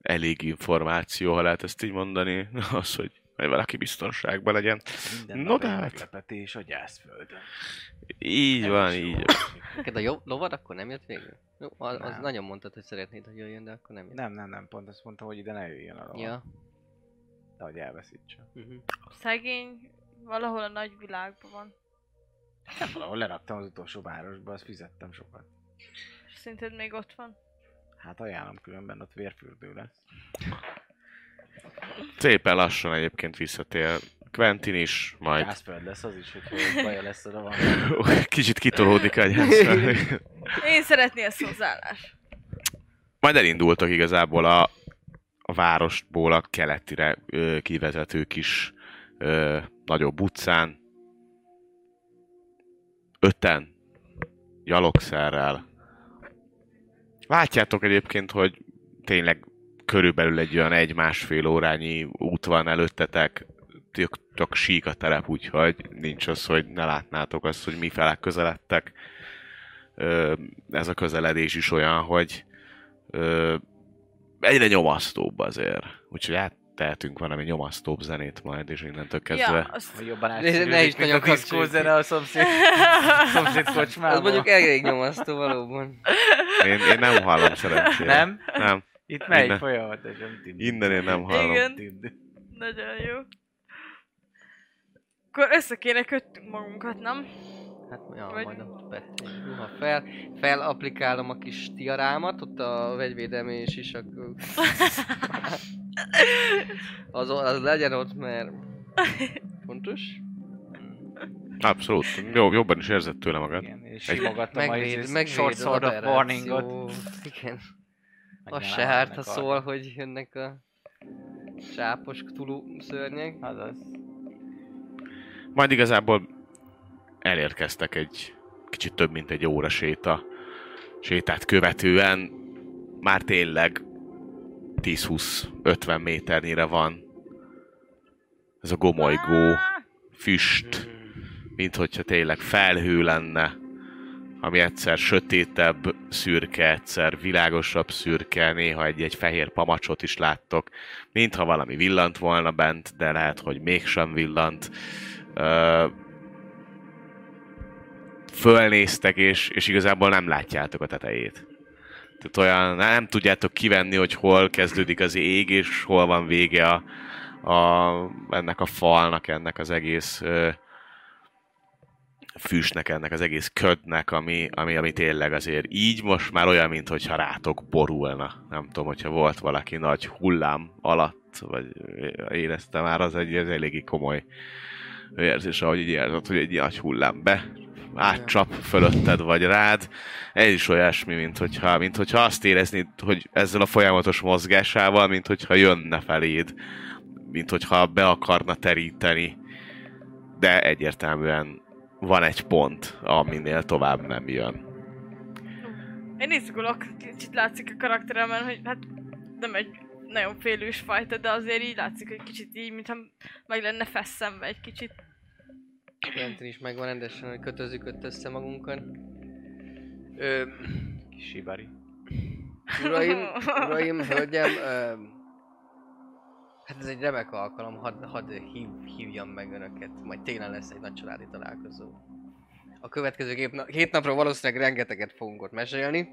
elég információ, ha lehet ezt így mondani, az, hogy hogy valaki biztonságban legyen. Minden No, de hát. meglepetés a gyászföldön. Így van, így van. Neked a jó lovat akkor nem jött végül? Jó, az, az Nem. nagyon mondtad, hogy szeretnéd, hogy jöjjön, de akkor nem jött. Nem, nem, nem, pont azt mondta, hogy ide ne jöjjön a lova. Ja. De hogy elveszítse. Uh-huh. Szegény valahol a nagy világban van. Nem valahol leraktam az utolsó városba, azt fizettem sokat. És szerinted még ott van? Hát ajánlom különben, ott vérfürdő lesz. Szépen lassan egyébként visszatér. Quentin is, majd Gyászföld lesz az is, hogyha baja lesz oda van. kicsit kitolódik a gyászra. Én szeretné ezt hozzáállás. Majd elindultak igazából a, a városból a keletire ö, kivezető kis ö, nagyobb utcán. Öten gyalogszerrel. Látjátok egyébként, hogy tényleg körülbelül egy olyan egy-másfél órányi út van előttetek, tök, tök sík a terep, úgyhogy nincs az, hogy ne látnátok azt, hogy mi felek közeledtek. Ez a közeledés is olyan, hogy egyre nyomasztóbb azért. Úgyhogy hát tehetünk valami nyomasztóbb zenét majd, és innentől kezdve... Ja, azt... Hogy jobban ne átszűrődik, is nagyon a diszkó zene a szomszéd, szomszéd kocsmában. Az mondjuk elég nyomasztó valóban. Én, én nem hallom szerencsére. Nem? Nem. Itt megy Innen. folyamatosan. Innen én nem hallom. Igen. Nagyon jó. Akkor össze kéne köttünk magunkat, nem? Hát, ja, Vagy- majd a be, fel, felapplikálom a kis tiarámat, ott a vegyvédelmi és is, akkor... az, az legyen ott, mert fontos. Abszolút. Jó, jobban is érzed tőle magad. Igen, és Egy- simogattam a Megvéd, izé- megvéd warningot. Igen. Az se árt, ha szól, hogy jönnek a csápos tulú szörnyek. Azaz. Majd igazából elérkeztek egy kicsit több mint egy óra séta. Sétát követően már tényleg 10-20-50 méternyire van ez a gomolygó füst, mint hogyha tényleg felhő lenne, ami egyszer sötétebb szürke, egyszer világosabb szürke, néha egy-egy fehér pamacsot is láttok, mintha valami villant volna bent, de lehet, hogy mégsem villant. Ö, fölnéztek, és, és igazából nem látjátok a tetejét. Tehát olyan, nem tudjátok kivenni, hogy hol kezdődik az ég, és hol van vége a, a, ennek a falnak, ennek az egész ö, füstnek, ennek az egész ködnek, ami, ami, ami tényleg azért így most már olyan, mintha rátok borulna. Nem tudom, hogyha volt valaki nagy hullám alatt, vagy érezte már, az egy, ez eléggé komoly érzés, ahogy így érzed, hogy egy nagy hullám be átcsap fölötted vagy rád. Ez is olyasmi, mint hogyha, mint hogyha azt éreznéd, hogy ezzel a folyamatos mozgásával, mint hogyha jönne feléd, mint hogyha be akarna teríteni, de egyértelműen van egy pont, aminél tovább nem jön. Én izgulok, kicsit látszik a karakteremen, hogy hát nem egy nagyon félős fajta, de azért így látszik, hogy kicsit így, mintha meg lenne feszembe egy kicsit. Quentin is megvan rendesen, hogy kötözzük ott össze magunkat. Ö, Kis uraim, uraim, hölgyem, ö, hát ez egy remek alkalom, hadd had hív, hívjam meg önöket, majd télen lesz egy nagy családi találkozó. A következő két, na- két napról valószínűleg rengeteget fogunk ott mesélni.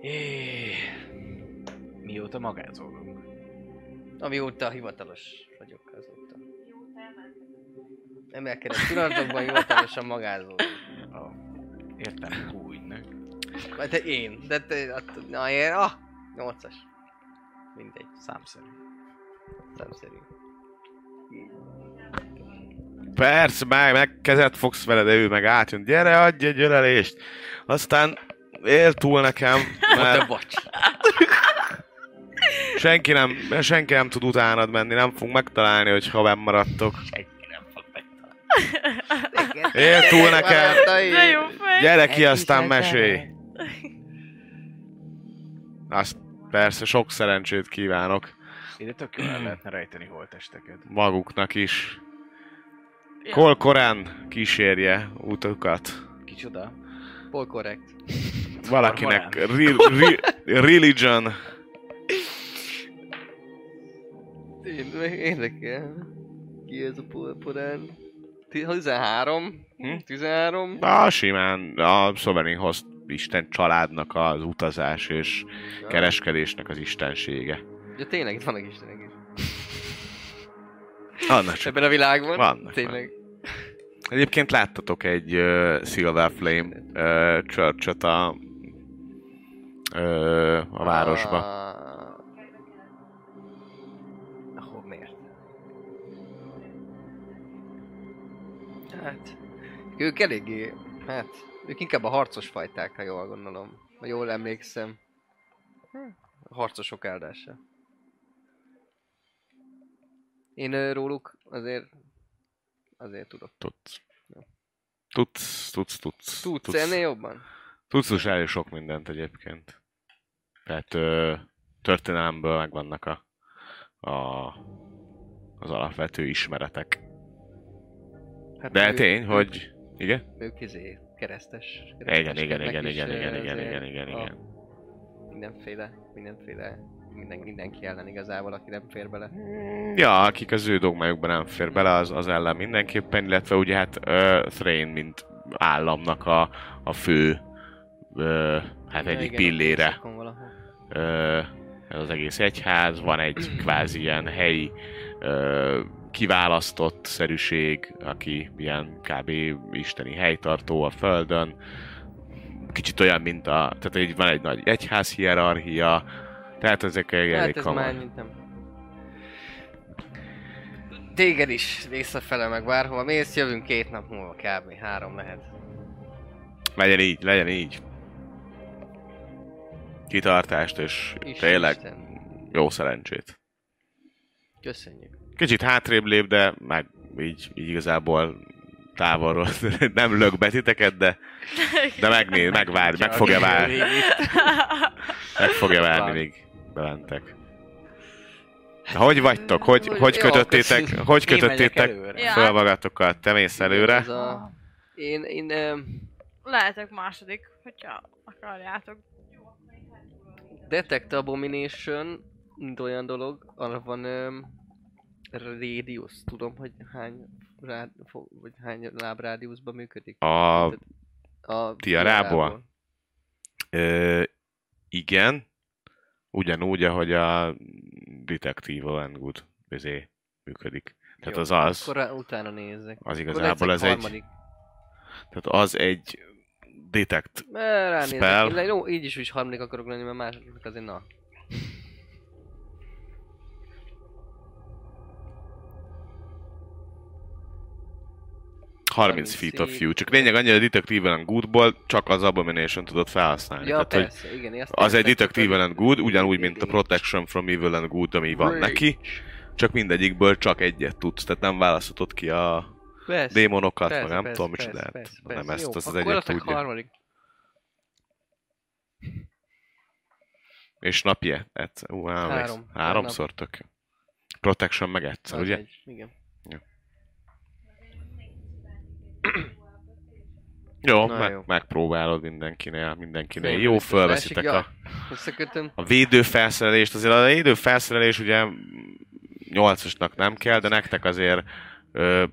É, Mióta magázolunk. amióta hivatalos vagyok azóta. Emelkedett pillanatokban hivatalosan magázolok. Oh. Értem, újnak. Vagy te én, de te, na én, ah, nyolcas. Mindegy, Számszerű. számszerű. Persze, meg, meg kezet fogsz vele, de ő meg átjön. Gyere, adj egy ölelést! Aztán él túl nekem, Te mert bocs. senki nem, senki nem tud utánad menni, nem fog megtalálni, hogy ha benn maradtok. Él túl nekem! De jó fej! Gyere ki, aztán mesélj! Azt persze sok szerencsét kívánok Ide tök jól lehetne rejteni holtesteket. maguknak is. Ja. Kolkorán kísérje utukat. Kicsoda? Pol korrekt. Valakinek re- re- religion. Én, meg érdekel. Ki ez a Pol Porán? 13? Hm? 13? Na, simán a Sovereignhoz Isten családnak az utazás és kereskedésnek az istensége. Ja tényleg, itt vannak istenek is. Annak csak. Ebben a világban? Vannak, Tényleg. Egyébként láttatok egy uh, Silver Flame uh, church a, uh, a városba. Ah. Ahol miért? Hát, ők eléggé, hát, ők inkább a harcos fajták, ha jól gondolom. Ha jól emlékszem. A harcosok áldása. Én róluk azért, azért tudok. Tudsz. Tudsz, tudsz, tudsz. Tudsz ennél jobban? Tudsz is elég sok mindent egyébként. Tehát ö, történelemből megvannak a, a, az alapvető ismeretek. Hát De ők- tény, ők- hogy... Igen? Ők izé, keresztes. Igen, igen, igen, igen, igen, igen, igen, igen, a- igen. Mindenféle, mindenféle minden, mindenki ellen igazából, aki nem fér bele. Ja, akik az ő dogmájukban nem fér bele, az, az ellen mindenképpen, illetve ugye hát uh, Thrain, mint államnak a, a fő uh, hát Ja, egyik igen, pillére. ez az egész egyház, van egy kvázi ilyen helyi ö, kiválasztott szerűség, aki ilyen kb. isteni helytartó a földön. Kicsit olyan, mint a... Tehát így van egy nagy egyház hierarchia, tehát ezek elég Hát ez komoly. már nem. Téged is visszafele meg bárhova mész, jövünk két nap múlva kb. Három lehet. Legyen így, legyen így. Kitartást és Isten, tényleg Isten. jó szerencsét. Köszönjük. Kicsit hátrébb lép, de meg így, így igazából távolról nem lök be titeket, de, de megnéz, megvár, meg fogja várni, meg fogja várni, bementek. Na, hogy vagytok? Hogy, Hogy- kötöttétek, hogy kötöttétek föl magatokat? Te mész előre? Én, én, Lehetek második, hogyha akarjátok. Detect Abomination, mint olyan dolog, arra van radius, tudom, hogy hány, rád, vagy hány lábrádiuszban működik. A, A tiarából? ö, igen, ugyanúgy, ahogy a Detective and Good közé működik. Tehát Jó, az az, Akkor utána nézzek. az igazából ez egy, harmadik. tehát az egy detect Ránézek. spell. Én, jó, így is úgy harmadik akarok lenni, mert második azért na. 30 feet of view. Csak lényeg annyi, hogy a Detective and Goodból csak az Abomination tudod felhasználni. Ja, Tehát, hogy persze, igen. Azt az egy Detective and Good, ugyanúgy, mint a Protection from Evil and Good, ami van neki. Csak mindegyikből csak egyet tudsz, tehát nem választhatod ki a Persze, démonokat, persze, meg nem persze, tudom micsodát. persze, Nem ezt az, az egyet tudja. harmadik. És napi egyszer. Ú, Három. Három. Háromszor tök. Protection meg egyszer, ugye? egy, igen. Jó, Na meg, jó. megpróbálod mindenkinél, mindenkinél. Jó, fölveszitek másik, a, a védőfelszerelést. Azért a védőfelszerelés ugye 8-asnak nem kell, de nektek azért ö,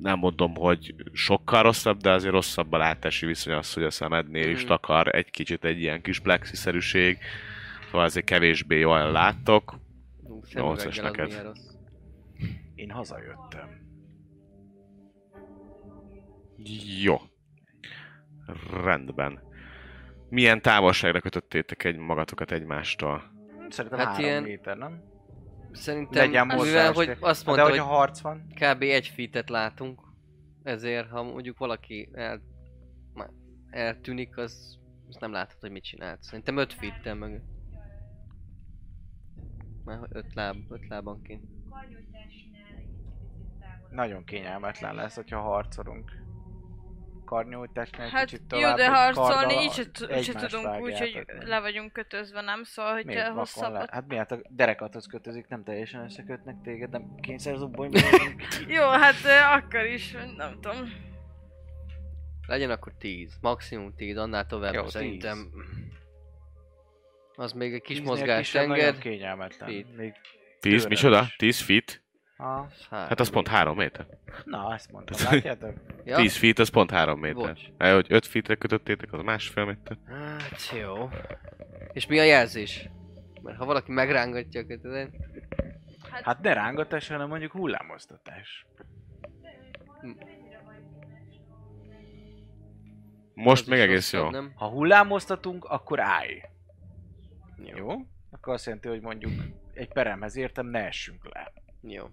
nem mondom, hogy sokkal rosszabb, de azért rosszabb a látási viszony az, hogy a szemednél is Mhm. takar egy kicsit egy ilyen kis plexiszerűség. Szóval azért kevésbé jól láttok. Ú, Nyolcas szemüveggel az neked. milyen rossz. Én hazajöttem. Jó. Rendben. Milyen távolságra kötöttétek egy magatokat egymástól? Szerintem Hát három ilyen- méter, nem? Szerintem, Legyen mivel mozgás. hogy azt De mondta, hogyha hogy harc van, kb. egy feet látunk, ezért ha mondjuk valaki el, eltűnik, az, az nem látod, hogy mit csinált. Szerintem 5 feet mögött. Már öt láb, öt lábanként. Nagyon kényelmetlen lesz, hogyha harcolunk. Karnyújtásnál Hát kicsit jó, tovább, de egy harcolni így se, se tudunk úgy, hogy vágjátok. le vagyunk kötözve, nem? Szóval, hogy Miért vakon le? hosszabbat... Hát miért a derekathoz kötözik, nem teljesen összekötnek téged, nem kényszerzubboly Jó, hát akkor is, nem tudom. Legyen akkor 10, maximum 10, annál tovább Jó, Jó, 10. szerintem. Az még egy kis mozgást enged. Kényelmetlen. Feet. Még 10, Tőlem micsoda? is. 10 feet? Ha. Hát az pont 3 méter. Na, ezt mondtam, látjátok? Ja? 10 feet, az pont 3 méter. Bocs. Eh, hogy 5 feetre kötöttétek, az másfél méter. Hát jó. És mi a jelzés? Mert ha valaki megrángatja a kötelet, Hát ne rángatás, hanem mondjuk hullámoztatás. Most az még egész jó. Nem? Ha hullámoztatunk, akkor állj. Jó. Jó? Akkor azt jelenti, hogy mondjuk egy peremhez értem, ne essünk le. Jó.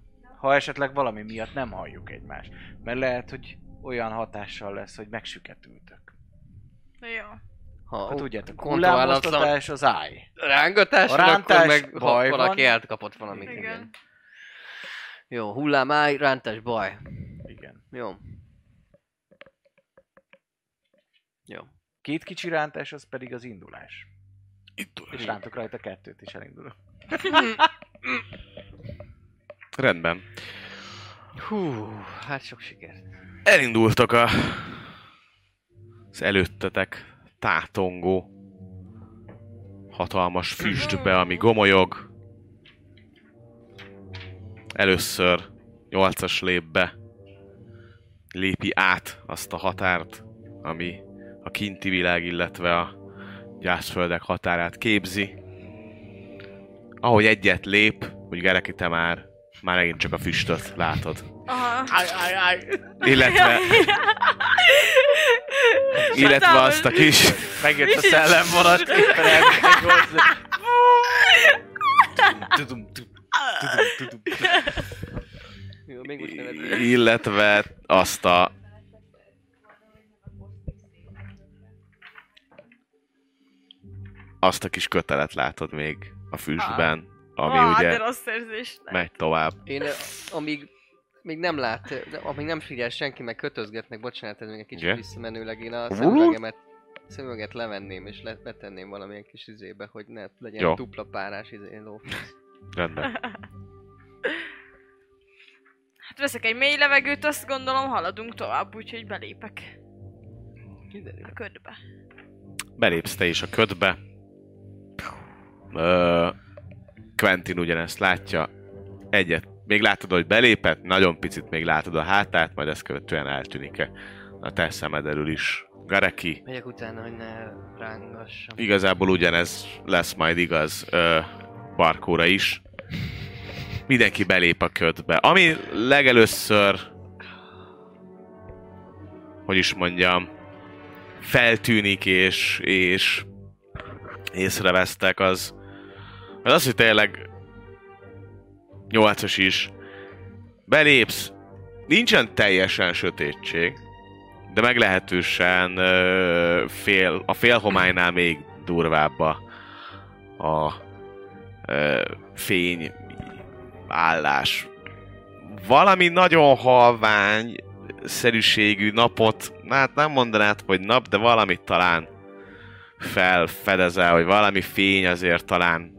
Ha esetleg valami miatt nem halljuk egymást. Mert lehet, hogy olyan hatással lesz, hogy megsüketültök. Jó. Ha Ha ó, tudjátok, hullámoztatás az állj. rángatás, A akkor rántás meg ha baj valaki van. elkapott valamit. Igen. Igen. Jó, hullám állj, rántás baj. Igen. Jó. Jó. Két kicsi rántás, az pedig az indulás. Indulás. És rántok rajta kettőt is elindulok. Rendben. Hú, hát sok siker. Elindultak a... az előttetek tátongó hatalmas füstbe, ami gomolyog. Először nyolcas lép be, lépi át azt a határt, ami a kinti világ, illetve a gyászföldek határát képzi. Ahogy egyet lép, hogy Gereki, te már, már megint csak a füstöt látod. Aha. Aj, aj, aj. Illetve, illetve azt a kis Megjött a. Jó, még most nevettem. illetve azt a azt a kis kötelet látod még a füstben, ami ah, ugye de rossz érzés. megy tovább. Én eh, amíg még nem lát, de amíg nem figyel senki, meg kötözgetnek, bocsánat, ez még egy kicsit Ugye? visszamenőleg, én a szemüvegemet, szemüveget levenném és le, betenném valamilyen kis izébe, hogy ne legyen Jó. dupla párás izé, lófasz. Rendben. Hát veszek egy mély levegőt, azt gondolom haladunk tovább, úgyhogy belépek Kiderül. a ködbe. Belépsz te is a ködbe. Ö, Quentin ugyanezt látja. Egyet. Még látod, hogy belépett, nagyon picit még látod a hátát, majd ezt követően eltűnik a te szemed elől is. Gareki, Megyek utána, hogy ne rángassam. igazából ugyanez lesz majd igaz ö, Barkóra is. Mindenki belép a ködbe. Ami legelőször, hogy is mondjam, feltűnik és, és észrevesztek, az, az az, hogy tényleg nyolcas is belépsz, nincsen teljesen sötétség, de meglehetősen ö, fél, a félhomálynál még durvább a, a ö, fény állás. Valami nagyon halvány szerűségű napot, hát nem mondanád, hogy nap, de valamit talán felfedezel, hogy valami fény azért talán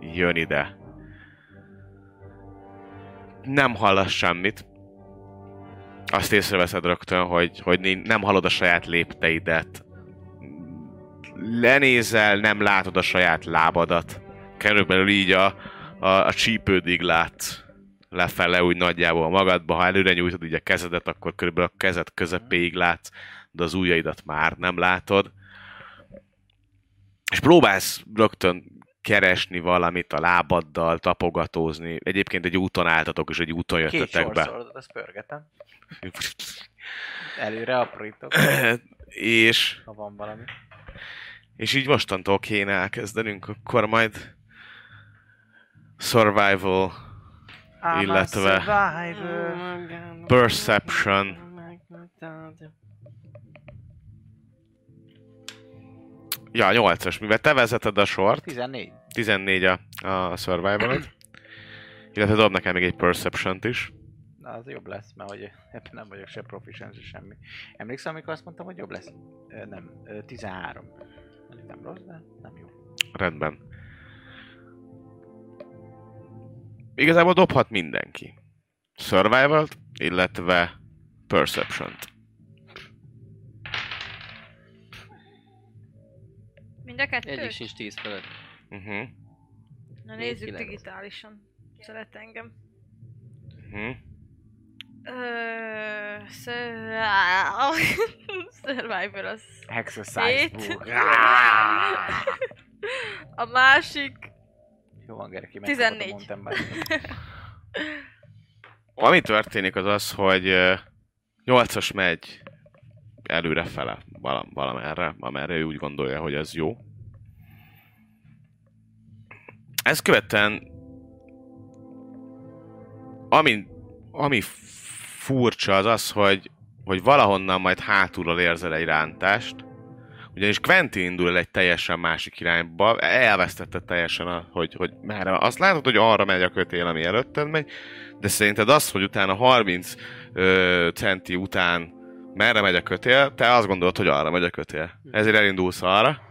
jön ide. Nem hallasz semmit. Azt észreveszed rögtön, hogy, hogy nem hallod a saját lépteidet. Lenézel, nem látod a saját lábadat. Körülbelül így a, a, a csípődig látsz lefele úgy nagyjából magadba. Ha előre nyújtod így a kezedet, akkor körülbelül a kezed közepéig látsz, de az ujjaidat már nem látod. És próbálsz rögtön keresni valamit a lábaddal, tapogatózni. Egyébként egy úton álltatok, és egy úton Két jöttetek be. sorszorodat, azt pörgetem. Előre aprítok, és, ha van valami. és így mostantól kéne elkezdenünk, akkor majd survival, I'm Illetve- a survivor. perception. Ja, 8-as, mivel te vezeted a sort, 14. 14 a, a survival illetve dob nekem még egy perception is. Na, az jobb lesz, mert hogy ebben nem vagyok se proficiency, semmi. Emlékszem, amikor azt mondtam, hogy jobb lesz? Ö, nem, ö, 13. Mondjuk nem rossz, de nem jó. Rendben. Igazából dobhat mindenki. survival illetve Perception-t. Mind a kettő? Egyik sincs 10 felett. Uh-huh. Na nézzük kilenc. digitálisan. Szeret engem. Uh-huh. Ö, ször... Survivor az... Exercise book. A másik... Jó van, Gereki, 14. Mondtam már. Ami történik az az, hogy ö, 8-as megy előre fele, vala, valamerre, amerre ő úgy gondolja, hogy ez jó. Ez követően ami, ami furcsa az az, hogy, hogy valahonnan majd hátulról érzel egy rántást, ugyanis Quentin indul el egy teljesen másik irányba, elvesztette teljesen, a, hogy, hogy merre. Azt látod, hogy arra megy a kötél, ami előtted megy, de szerinted az, hogy utána 30 ö, centi után merre megy a kötél, te azt gondolod, hogy arra megy a kötél. Ezért elindulsz arra.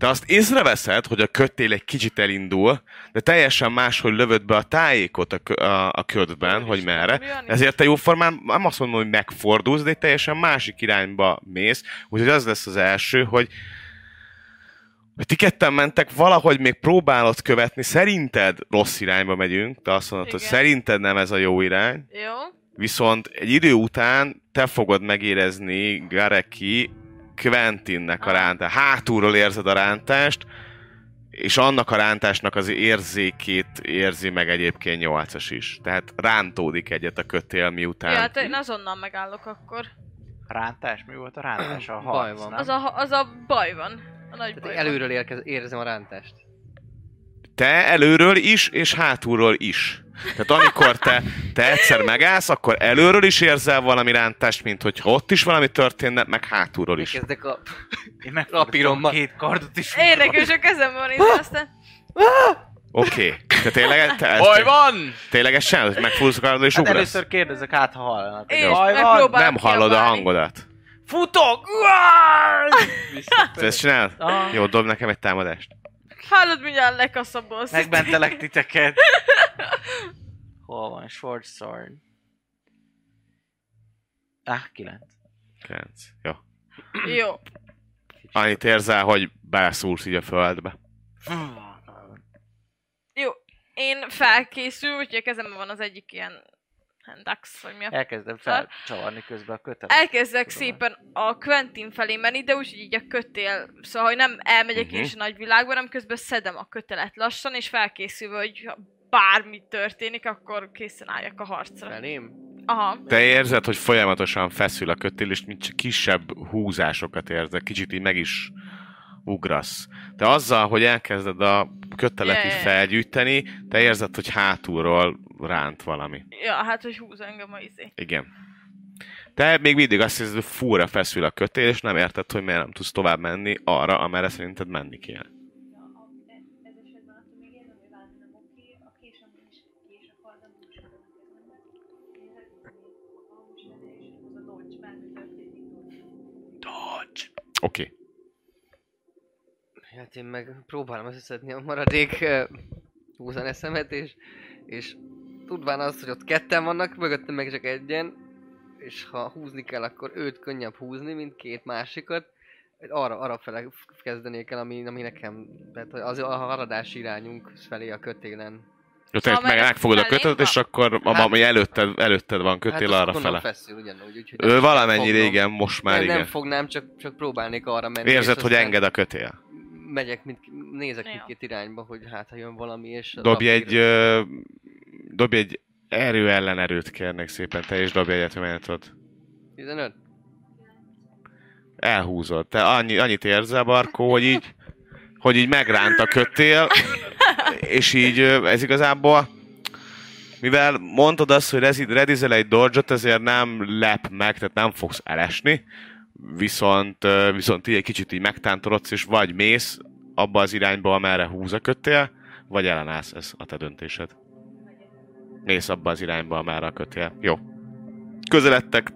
Te azt észreveszed, hogy a kötél egy kicsit elindul, de teljesen máshogy lövöd be a tájékot a, a, a ködben, hogy merre. Ezért te jóformán nem azt mondom, hogy megfordulsz, de egy teljesen másik irányba mész. Úgyhogy az lesz az első, hogy Ti ketten mentek, valahogy még próbálod követni, szerinted rossz irányba megyünk, te azt mondod, hogy Igen. szerinted nem ez a jó irány, Jó. viszont egy idő után te fogod megérezni Gareki Quentinnek a rántást. Hátulról érzed a rántást, és annak a rántásnak az érzékét érzi meg egyébként nyolcas is. Tehát rántódik egyet a kötél miután. Ja, hát én azonnal megállok akkor. Rántás? Mi volt a rántás? A Baj harc, van. nem? Az a, az a baj van. A nagy Tehát baj előről érkez, érzem a rántást. Te előről is, és hátulról is. Tehát amikor te, te egyszer megállsz, akkor előről is érzel valami rántást, mint hogyha ott is valami történne, meg hátulról is. Kezdek a... Én meg Rapírommal. két kardot is. Érdekes, a kezemben van itt, aztán... Oké. Okay. Te tényleg, te, Baj van! ténylegesen megfúrsz a karodról és Hát ugrasz? először kérdezek át, ha hallanak. És Baj van! Nem hallod a hangodat. Futok! Ezt csinálod? Ah. Jó, dob nekem egy támadást. Hallod, mindjárt lekaszabolsz. Megmentelek titeket. Hol van? Short sword. Ah, kilenc. 9. Jó. Jó. Annyit érzel, hogy beleszúrsz így a földbe. Jó. Én felkészül, úgyhogy a kezemben van az egyik ilyen handax, vagy mi a... Elkezdem felcsavarni közben a kötelet. Elkezdek Tudom. szépen a Quentin felé menni, de úgy, hogy így a kötél, szóval, hogy nem elmegyek Mhm. uh-huh. is a nagyvilágba, hanem közben szedem a kötelet lassan, és felkészülve, hogy ha bármi történik, akkor készen álljak a harcra. Felém? Aha. Te érzed, hogy folyamatosan feszül a kötél, és mint csak kisebb húzásokat érzed, kicsit így meg is ugrasz. De azzal, hogy elkezded a kötelet Ja, így felgyűjteni, te érzed, hogy hátulról ránt valami. Ja, hát, hogy húz engem a izé. Igen. Te még mindig azt hiszed, hogy fúra feszül a kötél, és nem érted, hogy miért nem tudsz tovább menni arra, amerre szerinted menni történik, dodge. Oké. Okay. Hát én meg próbálom összeszedni a maradék uh, húzan eszemet, és, és tudván azt, hogy ott ketten vannak, mögöttem meg csak egyen, és ha húzni kell, akkor őt könnyebb húzni, mint két másikat. Arra, arra fele kezdenék el, ami, ami nekem, tehát az a haladási irányunk felé a kötélen. Jó, te Szóval meg meg megfogod a van? és akkor a, Hát- ami előtted, előtted van kötél hát arra fele. feszül ugyanúgy, úgyhogy Ő valamennyi fognom. régen, most már nem, igen. nem fognám, csak, csak próbálnék arra menni. Érzed, hogy enged a kötél. Megyek, mint, nézek mindkét irányba, hogy hát ha jön valami, és... Dobj egy, ö, dobj egy erő ellen erőt kérnék szépen, te is dobj egyet, hogy 15? elhúzod. Te annyi, annyit érzel, Barkó, hogy így, hogy így megránt a kötél, és így ez igazából, mivel mondtad azt, hogy redizel egy dodge ezért nem lep meg, tehát nem fogsz elesni, viszont, viszont így egy kicsit így megtántorodsz, és vagy mész abba az irányba, amerre húz a kötél, vagy ellenállsz, ez a te döntésed. Mész abba az irányba, amerre a kötél. Jó. Közeledtek.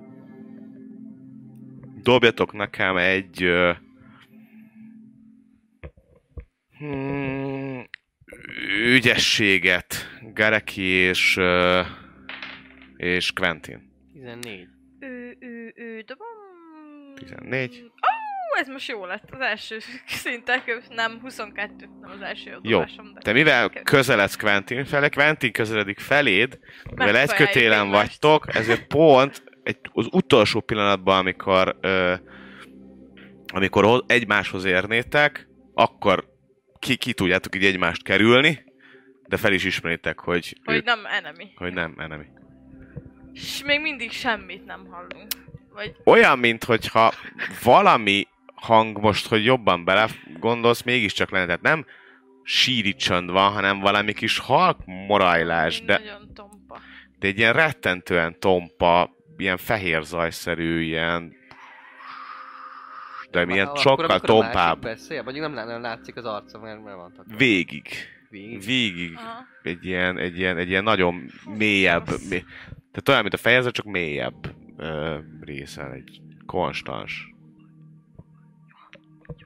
Dobjatok nekem egy... ö, Hmm, ügyességet. Gareki és... ö, és Quentin. 14. Ő, ő, ő, dobom... 14. Ó, ez most jó lett. Az első szintek, nem, 22, nem az első Jó. de... Te mivel közeledsz Quentin felé, Quentin közeledik feléd, mivel egy kötélen vagytok, ezért pont egy, az utolsó pillanatban, amikor, ö, amikor ho- egymáshoz érnétek, akkor ki, ki tudjátok így egymást kerülni, de fel is ismeritek, hogy, Hogy ők, nem enemy. hogy nem enemy. És még mindig semmit nem hallunk. Vagy Olyan, mintha valami hang most, hogy jobban bele gondolsz, mégiscsak lenne. Tehát nem síri csönd van, hanem valami kis halk morajlás, de, nagyon tompa. de egy ilyen rettentően tompa, ilyen fehér zajszerű, ilyen de milyen Akkor, sokkal amikor a másik tompább. Beszél, vagy nem, nem látszik az arca, mert, mert van takva. Végig. Végig. Végig. Aha. Egy ilyen, egy ilyen, egy ilyen nagyon mélyebb, mé... tehát olyan, mint a fejezet, csak mélyebb ö, részen, egy konstans.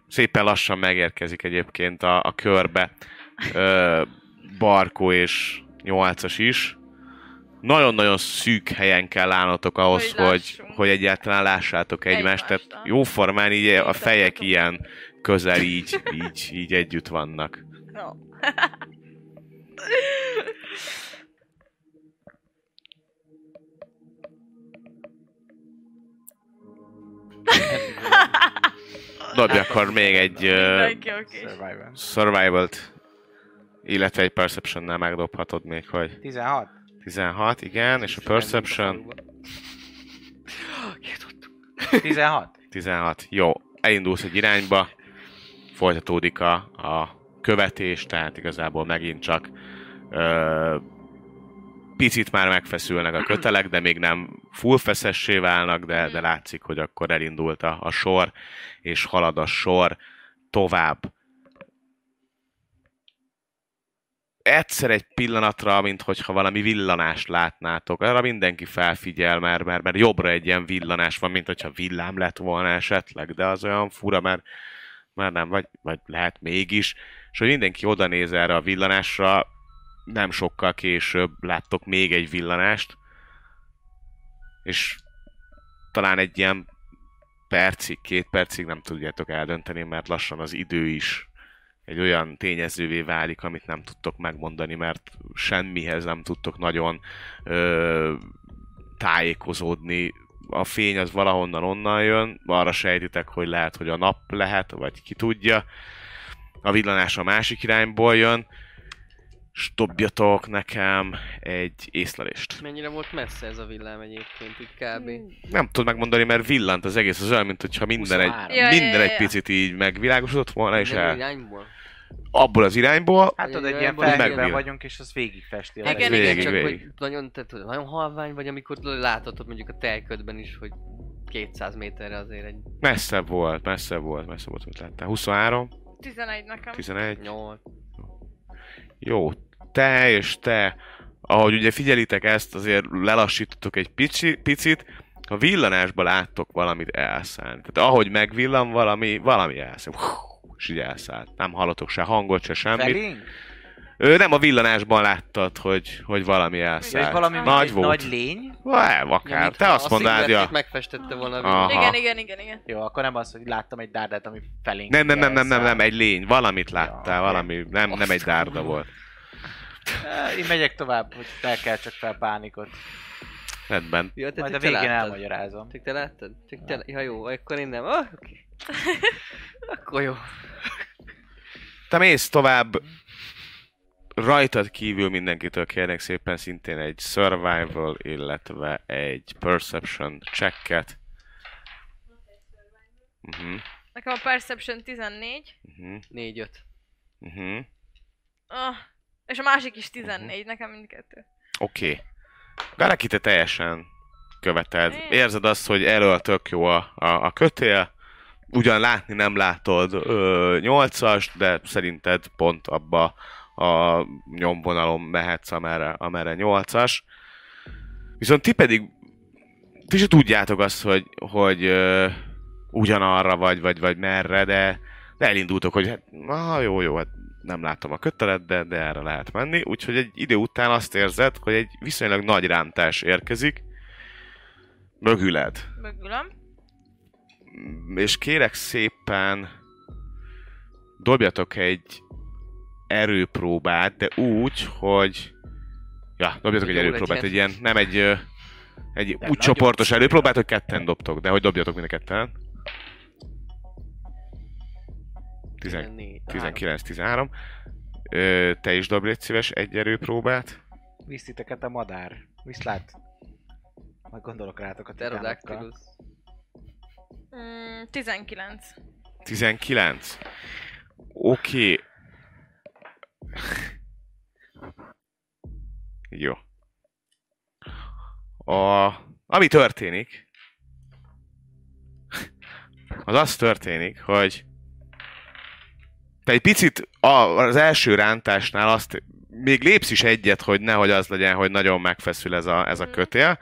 Szépen lassan megérkezik egyébként a, a körbe ö, Barkó és nyolcas is. nagyon-nagyon szűk helyen kell állnotok ahhoz, Hogy hogy, hogy egyáltalán lássátok egymást. Egymást, Tehát jóformán így a fejek ilyen közel így, így, így együtt vannak. Jó. Dobj akkor még egy uh, Mindenki. Survival. survival-t, illetve egy perception-nel megdobhatod még, hogy 16? 16, igen, és a perception 16? 16. Jó, elindulsz egy irányba, folytatódik a, a követés, tehát igazából megint csak ö, picit már megfeszülnek a kötelek, de még nem full feszessé válnak, de, de látszik, hogy akkor elindult a, a sor, és halad a sor tovább. Egyszer egy pillanatra, mint hogyha valami villanást látnátok, arra mindenki felfigyel, mert, mert, mert jobbra egy ilyen villanás van, mint hogyha villám lett volna esetleg, de az olyan fura, mert, mert nem, vagy, vagy lehet mégis, és hogy mindenki oda néz erre a villanásra, nem sokkal később láttok még egy villanást, és talán egy ilyen percig, két percig nem tudjátok eldönteni, mert lassan az idő is egy olyan tényezővé válik, amit nem tudtok megmondani, mert semmihez nem tudtok nagyon ö, tájékozódni. A fény az valahonnan onnan jön, arra sejtitek, hogy lehet, hogy a nap lehet, vagy ki tudja. A villanás a másik irányból jön, és dobjatok nekem egy észlelést. Mennyire volt messze ez a villám egyébként, így kb. Nem tudod megmondani, mert villant az egész, az olyan, mint hogyha minden egy, 23. Ja, ja, minden ja, egy ja. picit így megvilágosodott volna, és el, irányból? abból az irányból, Hát tudod, egy ilyen felhőben vagyunk, és az végigfesti. a Igen, végig, igen, igen. csak végig. hogy nagyon, tehát, hogy nagyon halvány vagy, amikor láthatod mondjuk a tejködben is, hogy 200 méterre azért egy messzebb volt, messzebb volt, messzebb volt, mint láttál. 23, 11 nekem. 11, 8. jó, te és te, ahogy ugye figyelitek ezt, azért lelassítottok egy pici, picit, a villanásban láttok valamit elszállni. Tehát ahogy megvillan valami, valami elszáll. És így elszállt. Nem hallotok se hangot, se semmit. Felénk? Ő nem a villanásban láttad, hogy, hogy valami elszállt. valami Nagy volt. nagy lény? Nem, akár. Te azt mondád, ja. megfestette volna Aha. Igen, igen, igen, igen. Jó, akkor nem az, hogy láttam egy dárdát, ami felénk Nem, nem, nem, nem, nem, nem, egy lény. Valamit láttál, Ja, valami. Nem, nem egy dárda volt. Eh, Én megyek tovább, hogy fel kell csak fel pánikot. Rendben. Te, Majd a végén láttad? elmagyarázom. Csak te láttad? Csak te, ja jó, akkor én nem. Ah, oké. akkor jó. Te mész tovább. Rajtad kívül mindenkitől kérnek szépen szintén egy survival, illetve egy perception checket. Uh-huh, Nekem a Perception 14. uh-huh, 4-5. uh-huh. Ah, és a másik is 14, nekem mindkettő. Oké. Okay. Garaki, te teljesen követed. Én? Érzed azt, hogy elől tök jó a, a, a kötél. Ugyan látni nem látod ö, 8-as, de szerinted pont abba a nyomvonalon mehetsz, amerre, amerre 8-as. Viszont ti pedig ti se tudjátok azt, hogy, hogy ö, ugyanarra vagy, vagy, vagy merre, de, de elindultok, hogy hát, ah, jó, jó, hát nem látom a kötelet, de, de erre lehet menni. Úgyhogy egy idő után azt érzed, hogy egy viszonylag nagy rántás érkezik mögüled. Mögülöm. És kérek szépen dobjatok egy erőpróbát, de úgy, hogy... Ja, dobjatok egy erőpróbát, egy ilyen, nem egy, egy úgy csoportos erőpróbát, hogy ketten dobtok, de hogy dobjatok mind a ketten. 19-13. Ö, te is dobj légy szíves egy erőpróbát. Visz a madár. Viszlát. Majd gondolok rátok a titánokkal. Mm, 19. 19. Oké. Jó. A, ami történik, az az történik, hogy te egy picit az első rántásnál azt még lépsz is egyet, hogy nehogy az legyen, hogy nagyon megfeszül ez a, ez a Mhm. kötél,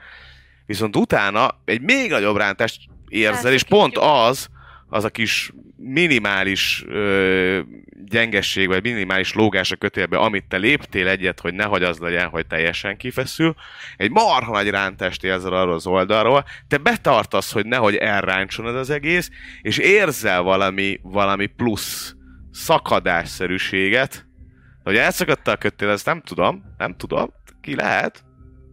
viszont utána egy még nagyobb rántást érzel, és pont az, az a kis minimális ö, gyengesség, vagy minimális lógás a kötélbe, amit te léptél egyet, hogy nehogy az legyen, hogy teljesen kifeszül, egy marha nagy rántást érzel arról az oldalról, te betartasz, hogy nehogy elráncson ez az egész, és érzel valami, valami plusz szakadásszerűséget, hogy elszakadta a kötél, ezt nem tudom, nem tudom, ki lehet,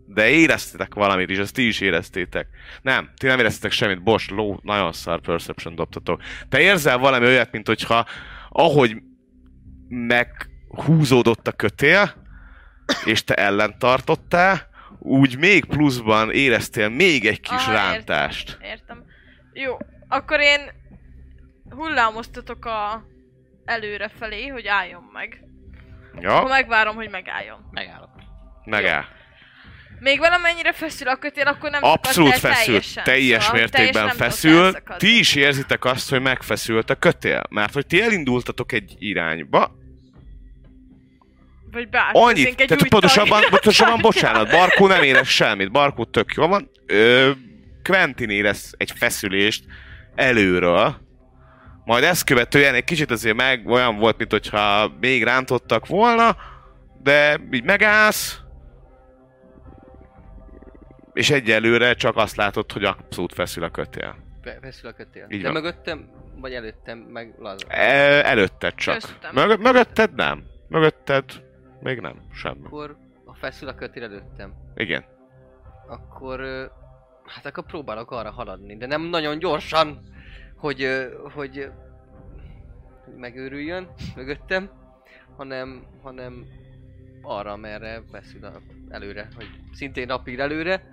de éreztétek valamit is, ezt ti is éreztétek. Nem, ti nem éreztétek semmit, Boss, ló, nagyon szar perception dobtatok. Te érzel valami olyat, mint hogyha ahogy meghúzódott a kötél, és te ellen tartottál, úgy még pluszban éreztél még egy kis Ah, rántást. Értem. Jó, akkor én hullámoztatok a előre felé, hogy álljon meg. Akkor Ja, megvárom, hogy megálljon. Megállok. megáll. Még valamennyire feszül a kötél, akkor nem Abszolút feszül, teljesen. teljes Szóval mértékben teljesen nem feszül. Ti is érzitek azt, hogy megfeszült a kötél. Mert hogy ti elindultatok egy irányba, Vagy beátközünk Annyit, egy tehát pontosabban, pontosabban bocsánat, Barkó nem érez semmit, Barkó tök jó van. Ö, Quentin érez egy feszülést előről, majd ezt követően egy kicsit azért meg olyan volt, mint hogyha még rántottak volna, de így megállsz, és egyelőre csak azt látod, hogy abszolút feszül a kötél. Fe- Feszül a kötél. Így De van. mögöttem, vagy előttem, meg laza. E, előtted csak. Köztem. Mög- mögötted nem. Mögötted még nem, semmi. Akkor, ha feszül a kötél előttem, Igen. akkor, hát akkor próbálok arra haladni, de nem nagyon gyorsan, hogy, hogy megőrüljön mögöttem, hanem, hanem arra, merre feszül a, előre, hogy szintén napír előre,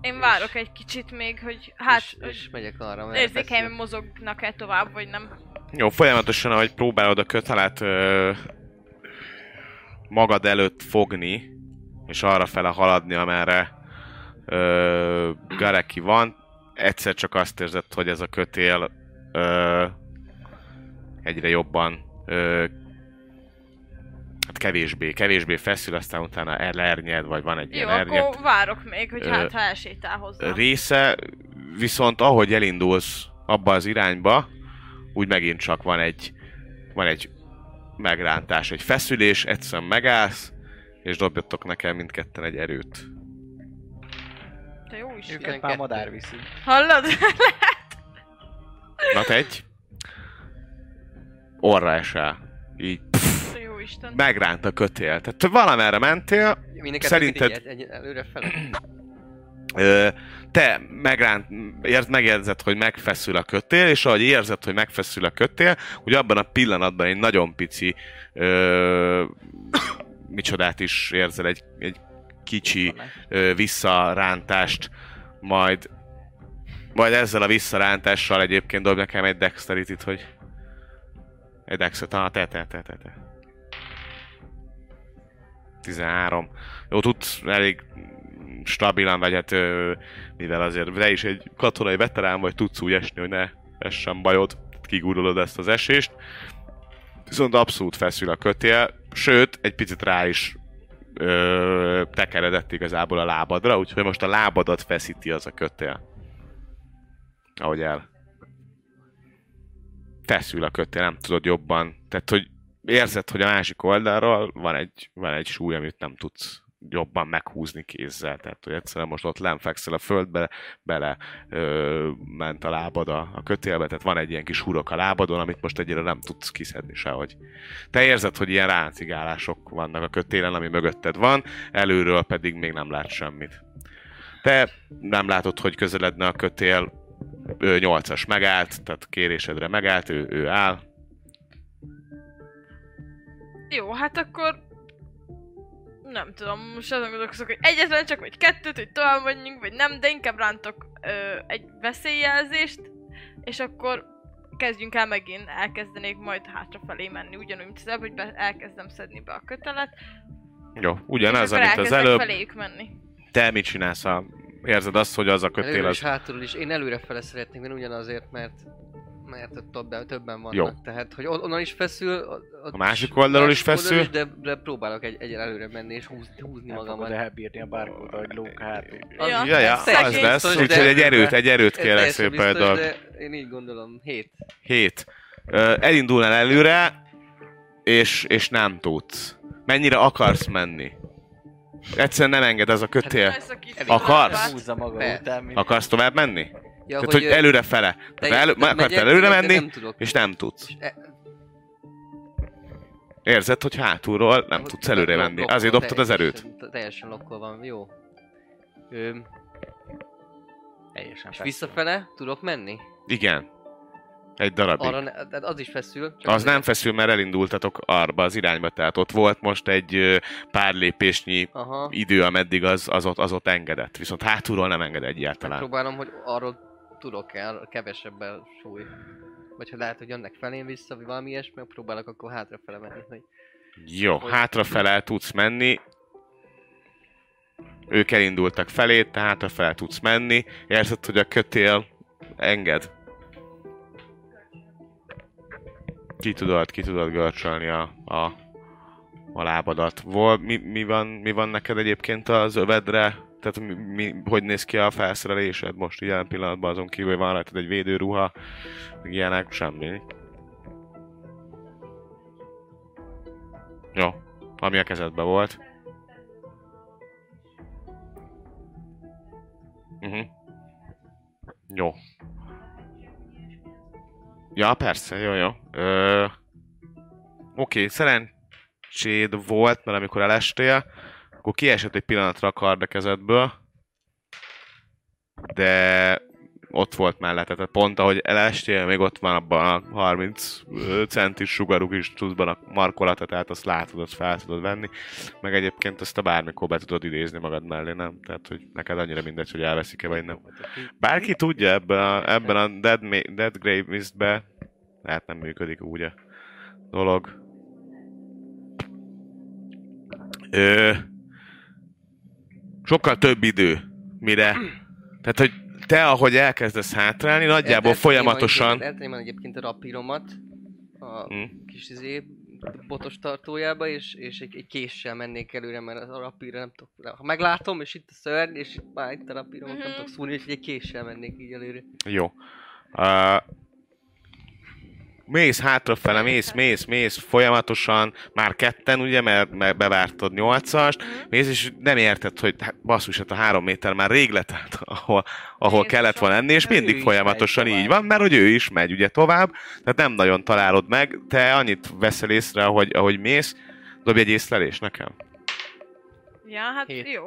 Én várok egy kicsit még, hogy hát és, és megyek arra, merre érzékeim mozognak-e tovább, vagy nem. Jó, folyamatosan, ahogy próbálod a kötelet ö, magad előtt fogni, és arra fele haladni, amerre ö, Gareki van, egyszer csak azt érzed, hogy ez a kötél ö, egyre jobban ö, hát kevésbé, kevésbé feszül, aztán utána elernyed, vagy van egy Jó, ilyen ernyed akkor várok még, hogy Ö, hát ha elsétál hozzá. része, viszont ahogy elindulsz abba az irányba, úgy megint csak van egy, van egy megrántás, egy feszülés, egyszerűen megállsz, és dobjatok nekem mindketten egy erőt. Jó is. Ők- Őket már madár viszi. Hallod? Na egy. Orra esel. Így jó Isten. megránt a kötél. Tehát te valamerre mentél, Mindenket Szerinted- Egy, egy, előre fel. Ö, te megránt, érz, megérzed, hogy megfeszül a kötél, és ahogy érzed, hogy megfeszül a kötél, úgy abban a pillanatban egy nagyon pici ö, micsodát is érzel, egy, egy kicsi ö, visszarántást, majd majd ezzel a visszarántással egyébként dob nekem egy dexterity hogy egy dexet, ah, te, te, te, te, te. 13. Jó, tudsz elég stabilan, vagy hát mivel azért te is egy katonai veterán vagy, tudsz úgy esni, hogy ne essen bajod, kigurulod ezt az esést. Viszont abszolút feszül a kötél, sőt, egy picit rá is ö, tekeredett igazából a lábadra, úgyhogy most a lábadat feszíti az a kötél. Ahogy el. Feszül a kötél, nem tudod jobban. Tehát, hogy érzed, hogy a másik oldalról van egy, van egy súly, amit nem tudsz jobban meghúzni kézzel. Tehát, hogy egyszerűen most ott lenfekszel a földbe, bele ö, ment a lábad a, a kötélbe, tehát van egy ilyen kis hurok a lábadon, amit most egyre nem tudsz kiszedni sehogy. Te érzed, hogy ilyen ráncigálások vannak a kötélen, ami mögötted van, előről pedig még nem lát semmit. Te nem látod, hogy közeledne a kötél, ő 8-as megállt, tehát kérésedre megállt, ő, ő áll. Jó, hát akkor... Nem tudom, most azon gondolkozok, hogy egyetlen csak, vagy kettőt, hogy tovább menjünk, vagy nem, de inkább rántok ö, egy veszélyjelzést, és akkor kezdjünk el megint, elkezdenék majd hátrafelé menni, ugyanúgy, mint az előbb, hogy be, elkezdem szedni be a kötelet, Jó, ugyanaz, amit az előbb. feléjük menni. Te mit csinálsz? A... Érzed azt, hogy az a kötél Előre az... és hátul is. Én előre fele szeretnék menni ugyanazért, mert mert ott többen, többen vannak. Jó. Tehát, hogy on- onnan is feszül, ott A másik oldalról is oldalról feszül? is, de, de próbálok egy, egy előre menni és húzni, húzni Nem magamat. fogod elbírni a bárkót, hogy lók hátul. Az- Ja. Ja, ja, az lesz, úgyhogy egy erőt, egy erőt teljesen szépen, biztos, de én így gondolom, hét. 7. Ö, elindulnál előre, és, és nem tudsz. Mennyire akarsz menni? Egyszerűen nem enged ez a kötél. A kis Akarsz? Húzza maga után. Akarsz tovább menni? Ja, Tehát, hogy ö, előre fele. Tehát elő, tehát akartál előre menni, nem tudok. és nem tudsz. E- Érzed, hogy hátulról nem tudsz előre menni. Azért dobtad az erőt. teljesen- Teljesen lokkol van, jó. Ö, Teljesen és visszafele tudok menni? Igen. Egy darabig. Arra ne, tehát az is feszül. Csak Az nem feszül, mert elindultatok arba az irányba, tehát ott volt most egy pár lépésnyi Aha. idő, ameddig az, az, ott, az ott engedett. Viszont hátulról nem enged egyáltalán. Próbálom, hogy arról tudok el kevesebben súly. Vagy ha lehet, hogy jönnek felém vissza, vagy valami ilyesmi, próbálok akkor hátrafele menni, hogy Jó, hátrafele tudsz menni. Ők elindultak felé, te hátrafele tudsz menni. Érzed, hogy a kötél enged. Ki tudod, ki tudod görcsölni a, a, a lábadat. Vol, mi, mi, van, mi van neked egyébként az övedre? Tehát mi, mi, hogy néz ki a felszerelésed most ilyen pillanatban azon kívül, hogy van rajtad egy védőruha, meg ilyenek, semmi. Jó, ami a kezedben volt. Uh-huh. Jó. Ja, persze, jó, jó. Ö... Oké, szerencséd volt, mert amikor elestél, akkor kiesett egy pillanatra a kard a kezedből, de ott volt mellette, tehát pont ahogy elestél, még ott van abban a 30 centis sugarú kis cuccban a markolata, tehát azt látod, azt fel tudod venni, meg egyébként ezt a bármikor be tudod idézni magad mellé, nem? Tehát, hogy neked annyira mindegy, hogy elveszik-e vagy nem. Bárki tudja ebben a, ebben a Dead, Dead Grave Mistbe, lehet nem működik úgy a dolog. Ö, sokkal több idő, mire... Tehát, hogy te, ahogy elkezdesz hátrálni, nagyjából folyamatosan... Eltenném egyébként a rapíromat a Mm. kis izé botos tartójába, és, és egy, egy késsel mennék előre, mert a rapírra nem tudok. Ha meglátom, és itt a szörny, és itt már itt a rapírom, nem Mhm. tudok szúrni, úgyhogy egy késsel mennék így előre. Jó. Uh, mész hátrafele, mész, mész, mész folyamatosan, már ketten, ugye, mert, mert bevártad nyolcast, mész, és nem érted, hogy hát basszus, hát a három méter már rég letelt, ahol, ahol Jézusom. kellett volna lenni, és Hát mindig folyamatosan így tovább. van, mert hogy ő is megy ugye tovább, tehát nem nagyon találod meg, te annyit veszel észre, ahogy, ahogy mész, dobj egy észlelés nekem. Ja, hát Hét. jó.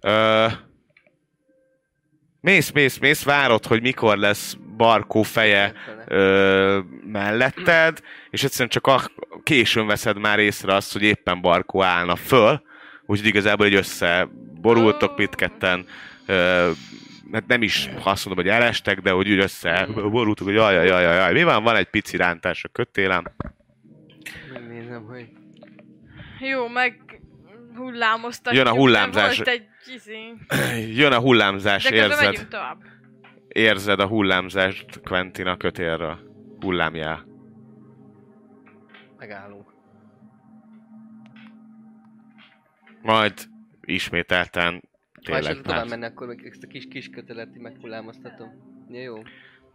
Ö, mész, mész, mész, várod, hogy mikor lesz Barkó feje ö, melletted, és egyszerűen csak a, későn veszed már észre azt, hogy éppen Barkó állna föl, úgyhogy igazából egy összeborultok mindketten, ö, hát nem is azt mondom, hogy elestek, de hogy úgy összeborultuk, hogy jaj, jaj, jaj, jaj, mi van, van egy pici rántás a kötélem. Megnézem, hogy... Jó, meg hullámoztak. Jön a hullámzás. Volt egy izé. Jön a hullámzás, De érzed, tovább. Érzed a hullámzást Quentin a kötélről. Hullámjál. Megállunk. Majd ismételten Ha tényleg esetleg tovább már menni, akkor meg ezt a kis kis kötelet meghullámoztatom. Ja, jó.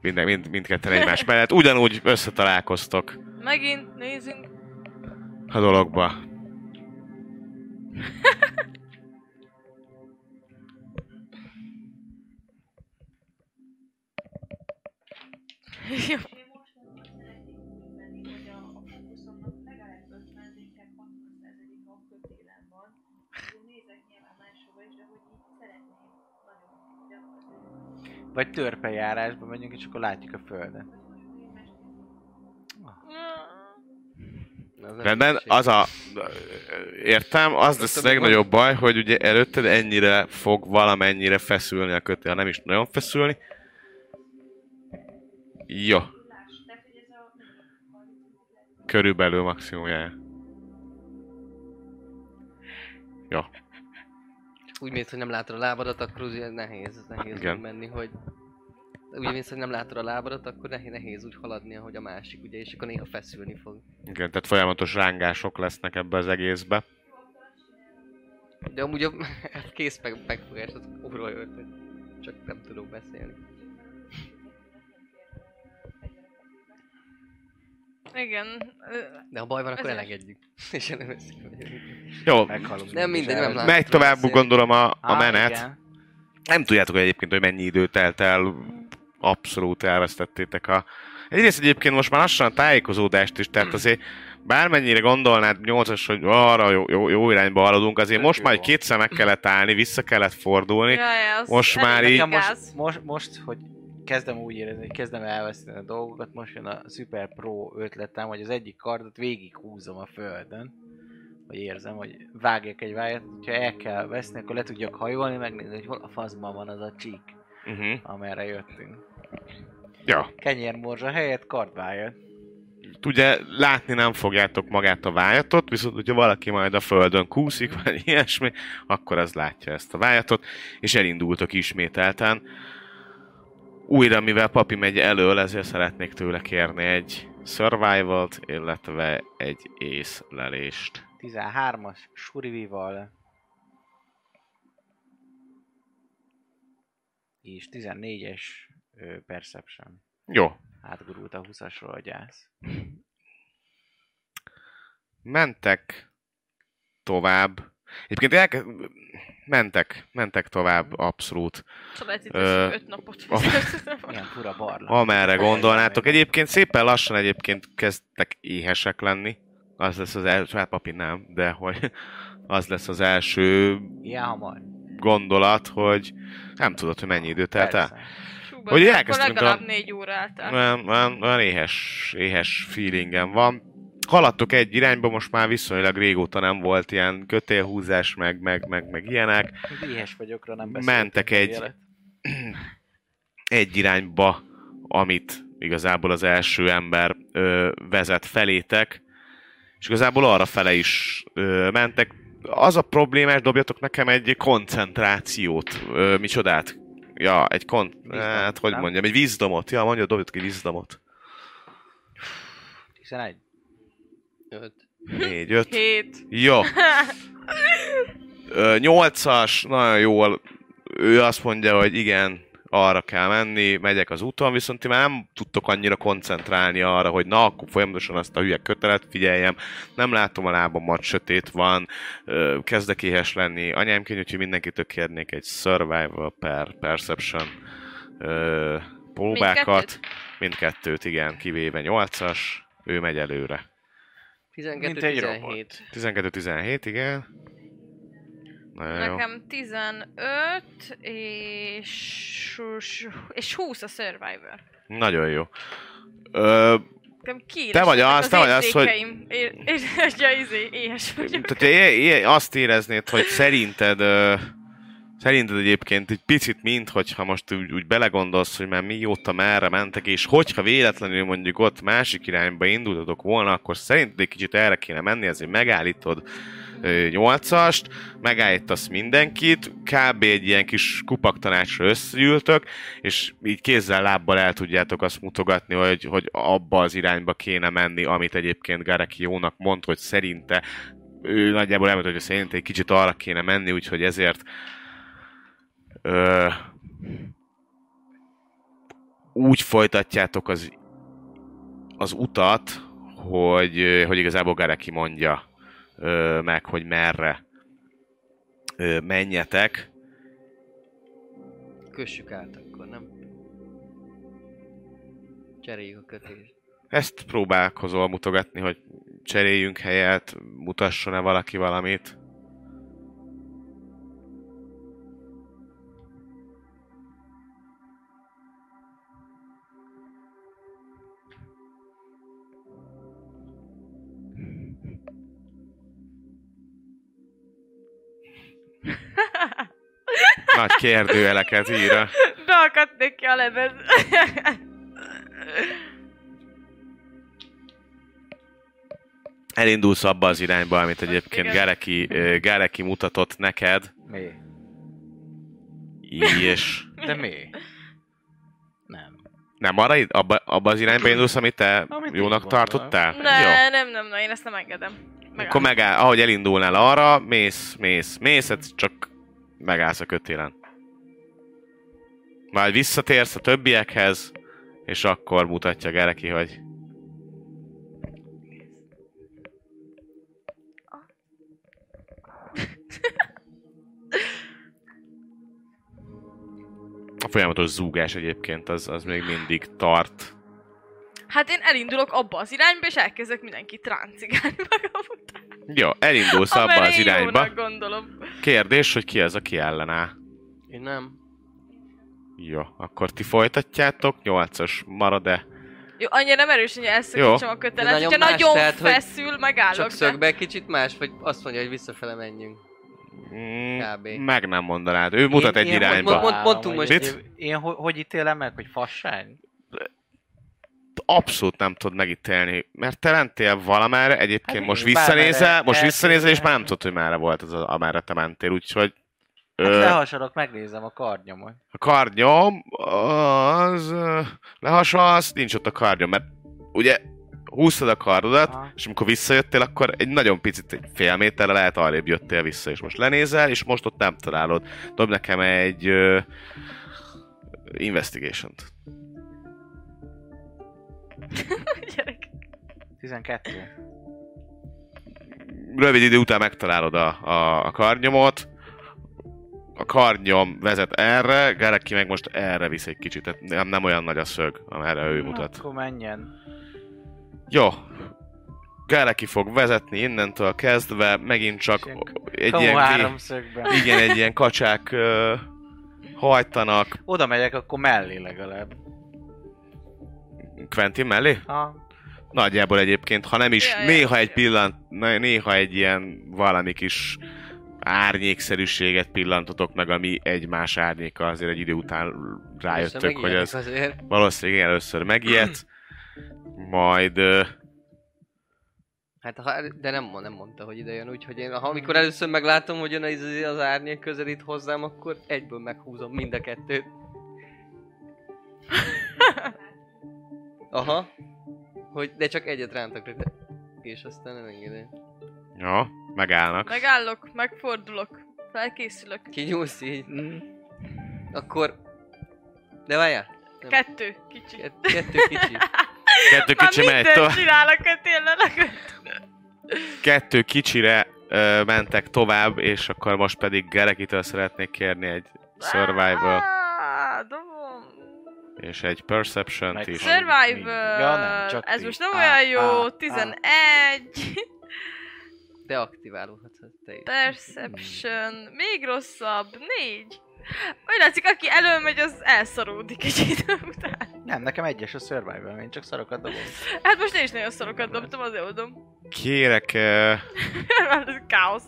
minden, mind, mindketten egymás mellett ugyanúgy összetalálkoztok Megint nézzünk. a dologba. gyakorlatilag. Vagy törpejárásba megyünk, és akkor látjuk a földet. Az Rendben, az a... Értem, az lesz a legnagyobb baj, hogy ugye előtted ennyire fog valamennyire feszülni a kötél, nem is nagyon feszülni. Jó, Láss, tehát hogy ez a körülbelül maximum. Jó, Csak úgy mész, hogy nem látod a lábadat, akkor ugye nehéz, nehéz Igen. úgy menni, hogy... Úgy mész, hogy nem látod a lábadat, akkor nehéz, nehéz úgy haladni, ahogy a másik, ugye, és akkor néha feszülni fog. igen, tehát folyamatos rángások lesznek ebbe az egészbe. De amúgy a kész meg, megfogás az óra jött, csak nem tudok beszélni. Igen. De ha baj van, akkor Ezért. elengedjük. És nem veszik. Jó, Meghalunk. Nem mindegy, nem el- lát- megy tovább gondolom a, a Á, menet. igen. Nem tudjátok egyébként, hogy mennyi idő telt el. Abszolút elvesztettétek a... Egyrészt egyébként most már lassan a tájékozódást is, tehát azért bármennyire gondolnád 8-as, hogy arra jó, jó, jó irányba haladunk, azért Tök most már egy kétszer meg kellett állni, vissza kellett fordulni. Jaj, az Most elég már így- Nekem gáz. most, most, most, hogy kezdem úgy érezni, hogy kezdem elveszteni a dolgokat, most jön a Super Pro ötletem, hogy az egyik kardot végig húzom a földön, hogy érzem, hogy vágjak egy vájat, hogyha el kell veszni, akkor le tudjak hajolni, megnézni, hogy hol a faszban van az a csík, Uh-huh. amerre jöttünk. Ja. Kenyérmorzsa helyett kardvájat. Ugye látni nem fogjátok magát a vájatot, viszont hogyha valaki majd a földön kúszik, vagy ilyesmi, akkor az látja ezt a vájatot, és elindultok ismételten. Újra, mivel papi megy elől, ezért szeretnék tőle kérni egy survival-t, illetve egy észlelést. 13-as Surivival. És 14-es ö, Perception. Jó, Átgurult a 20-asról a gyász. mentek tovább. Egyébként elke... mentek, mentek tovább, abszolút. Szóval itt Ö, öt napot. Milyen fura barlang. Amerre gondolnátok. Egyébként szépen lassan egyébként kezdtek éhesek lenni. Az lesz az első, hát papi nem, de hogy az lesz az első Ilyen hamar. gondolat, hogy nem tudod, hogy mennyi idő telt el. Hogy elkezdtünk legalább a- négy óra eltelt. Olyan, olyan, olyan éhes, éhes feelingem van. Haladtok egy irányba, most már viszonylag régóta nem volt ilyen kötélhúzás, meg, meg, meg, meg ilyenek. Éhes vagyokra nem beszéltünk. Mentek egy- egy irányba, amit igazából az első ember ö, vezet felétek, és igazából arra fele is ö, mentek. Az a problémás, dobjatok nekem egy koncentrációt, ö, micsodát? Ja, egy kon... Wisdom, Hát, hogy nem? mondjam, egy vízdomot. Ja, mondja, dobjatok egy vízdomot. 11. Öt. Négy, öt. Hét. Jó. Nyolcas, nagyon jól. Ő azt mondja, hogy igen, arra kell menni, megyek az úton, viszont ti már nem tudtok annyira koncentrálni arra, hogy na, akkor folyamatosan azt a hülye kötelet figyeljem, nem látom a lábamat, sötét van, kezdek éhes lenni, anyámként, úgyhogy mindenkitől kérnék egy survival per perception ö, próbákat. Mindkettőt? Mindkettőt, igen, kivéve 8-as, ő megy előre. 12, Mint egy 17. 12-17, igen. Nagyon jó. Nekem 15 és, és 20 a Survivor. Nagyon jó. Ö, Nekem Te vagy az, te vagy az, hogy-. Ér, ér, és ja, izé, éhes vagyok. tehát é- é- azt éreznéd, hogy szerinted ö, Szerinted egyébként egy picit, mint hogyha most úgy, úgy belegondolsz, hogy már mióta merre mentek, és hogyha véletlenül mondjuk ott másik irányba indultatok volna, akkor szerinted egy kicsit erre kéne menni, ezért megállítod nyolcast, megállítasz mindenkit, kb. egy ilyen kis kupaktanácsra összegyűltök, és így kézzel, lábbal el tudjátok azt mutogatni, hogy, hogy abba az irányba kéne menni, amit egyébként Gareki jónak mond, hogy szerinte ő nagyjából elmondta, hogy szerinte egy kicsit arra kéne menni, úgyhogy ezért ö, úgy folytatjátok az, az utat, hogy, hogy igazából Gareki mondja ö, meg, hogy merre ö, menjetek. Kössük át akkor, nem? Cseréljük a kötést. Ezt próbálkozol mutogatni, hogy cseréljünk helyet, mutasson-e valaki valamit. Nagy kérdőjeleket ír. a- Beakadnék ki a lemez. Elindulsz abba az irányba, amit egyébként ö, Gareki mutatott neked, Mi? és De mi? Nem. nem arra, abba, abba az irányba indulsz, amit te Amit jónak tartottál? Jó. ne, nem, nem, nem, én ezt nem engedem. Megáll. Akkor megáll, ahogy elindulnál arra, mész, mész, mész, ez csak megállsz a kötélen. Majd visszatérsz a többiekhez, és akkor mutatja Gereki, hogy A folyamatos zúgás egyébként az, az még mindig tart. Hát én elindulok abba az irányba, és elkezdek mindenkit ráncigálni magam után. Jó, elindulsz abba az én irányba. gondolom. Kérdés, hogy ki az, aki ellenáll. Én nem. Jó, akkor ti folytatjátok, 8-as marad-e? Jó, annyira nem erős, hogy elszakítsam a kötelet. nagyon Hogyha más, nagyon tehát, hogy feszül, megállok. Csak de- szögbe egy kicsit más, vagy azt mondja, hogy visszafele menjünk. Mm, Kb. meg nem mondanád. Ő mutat Én- egy én hogy irányba. mond- találom, mondtunk hogy- most- Én, én hogy, hogy ítélem meg, hogy fasság? Abszolút nem tudod megítélni, mert te mentél valamerre, egyébként Hát most visszanézel, most visszanézel, és már nem tudod, hogy merre volt az, a- amerre te mentél, úgyhogy Hát ö, lehasadok, megnézem a karnyomot. a karnyom, az lehasalsz, nincs ott a karnyom, mert ugye húztad a kardodat, Aha. és amikor visszajöttél, akkor egy nagyon picit, egy fél méterre lehet arrébb jöttél vissza, és most lenézel, és most ott nem találod. Dob nekem egy uh, investigation-t. Gyerek. 12. Rövid idő után megtalálod a, a, a karnyomot, a karnyom vezet erre, Gareki meg most erre visz egy kicsit, tehát nem, nem olyan nagy a szög, amerre ő mutat. Akkor menjen. Jó. Gareki fog vezetni innentől kezdve, megint csak Ilyen egy Kamu ilyen, háromszögben. igen, egy ilyen kacsák ö, hajtanak Oda megyek, akkor mellé legalább. Quentin mellé? Ha, Nagyjából egyébként, ha nem is, Ja, néha ja. egy pillant, né- néha egy ilyen valami kis árnyékszerűséget pillantotok meg, ami egymás árnyéka, azért egy idő után rájöttök, hogy ez Azért. valószínűleg igen, először megijedt, majd Hát, ha, de nem, nem mondta, hogy ide jön, úgyhogy én, ha amikor először meglátom, hogy jön az, az árnyék közelít hozzám, akkor egyből meghúzom mind a kettőt. Aha. Hogy, de csak egyet rántak rá. És aztán nem engedem. ja, megállnak. Megállok, megfordulok, felkészülök. Kinyúlsz így. Mm. Akkor... De várjál. Nem. Kettő, kicsi. Kett- kettő kicsi. Kettő Már kicsi megy mindent tovább. csinál a kötéllel a köt. Kettő kicsire ö, mentek tovább, és akkor most pedig Gerekitől szeretnék kérni egy survival. És egy perception is. Survival. Ja, nem, csak Ez ti. most nem Á, olyan jó. á, á. 11. De aktiválódhatsz hát te is. Perception. Még rosszabb. 4. Úgy látszik, aki elölmegy, az elszaródik egy idő után. Nem, nekem egyes a survival, én csak szarokat dobom. Hát most én is nagyon szarokat dobtam, azért oldom. Kérek ö, Ez káosz.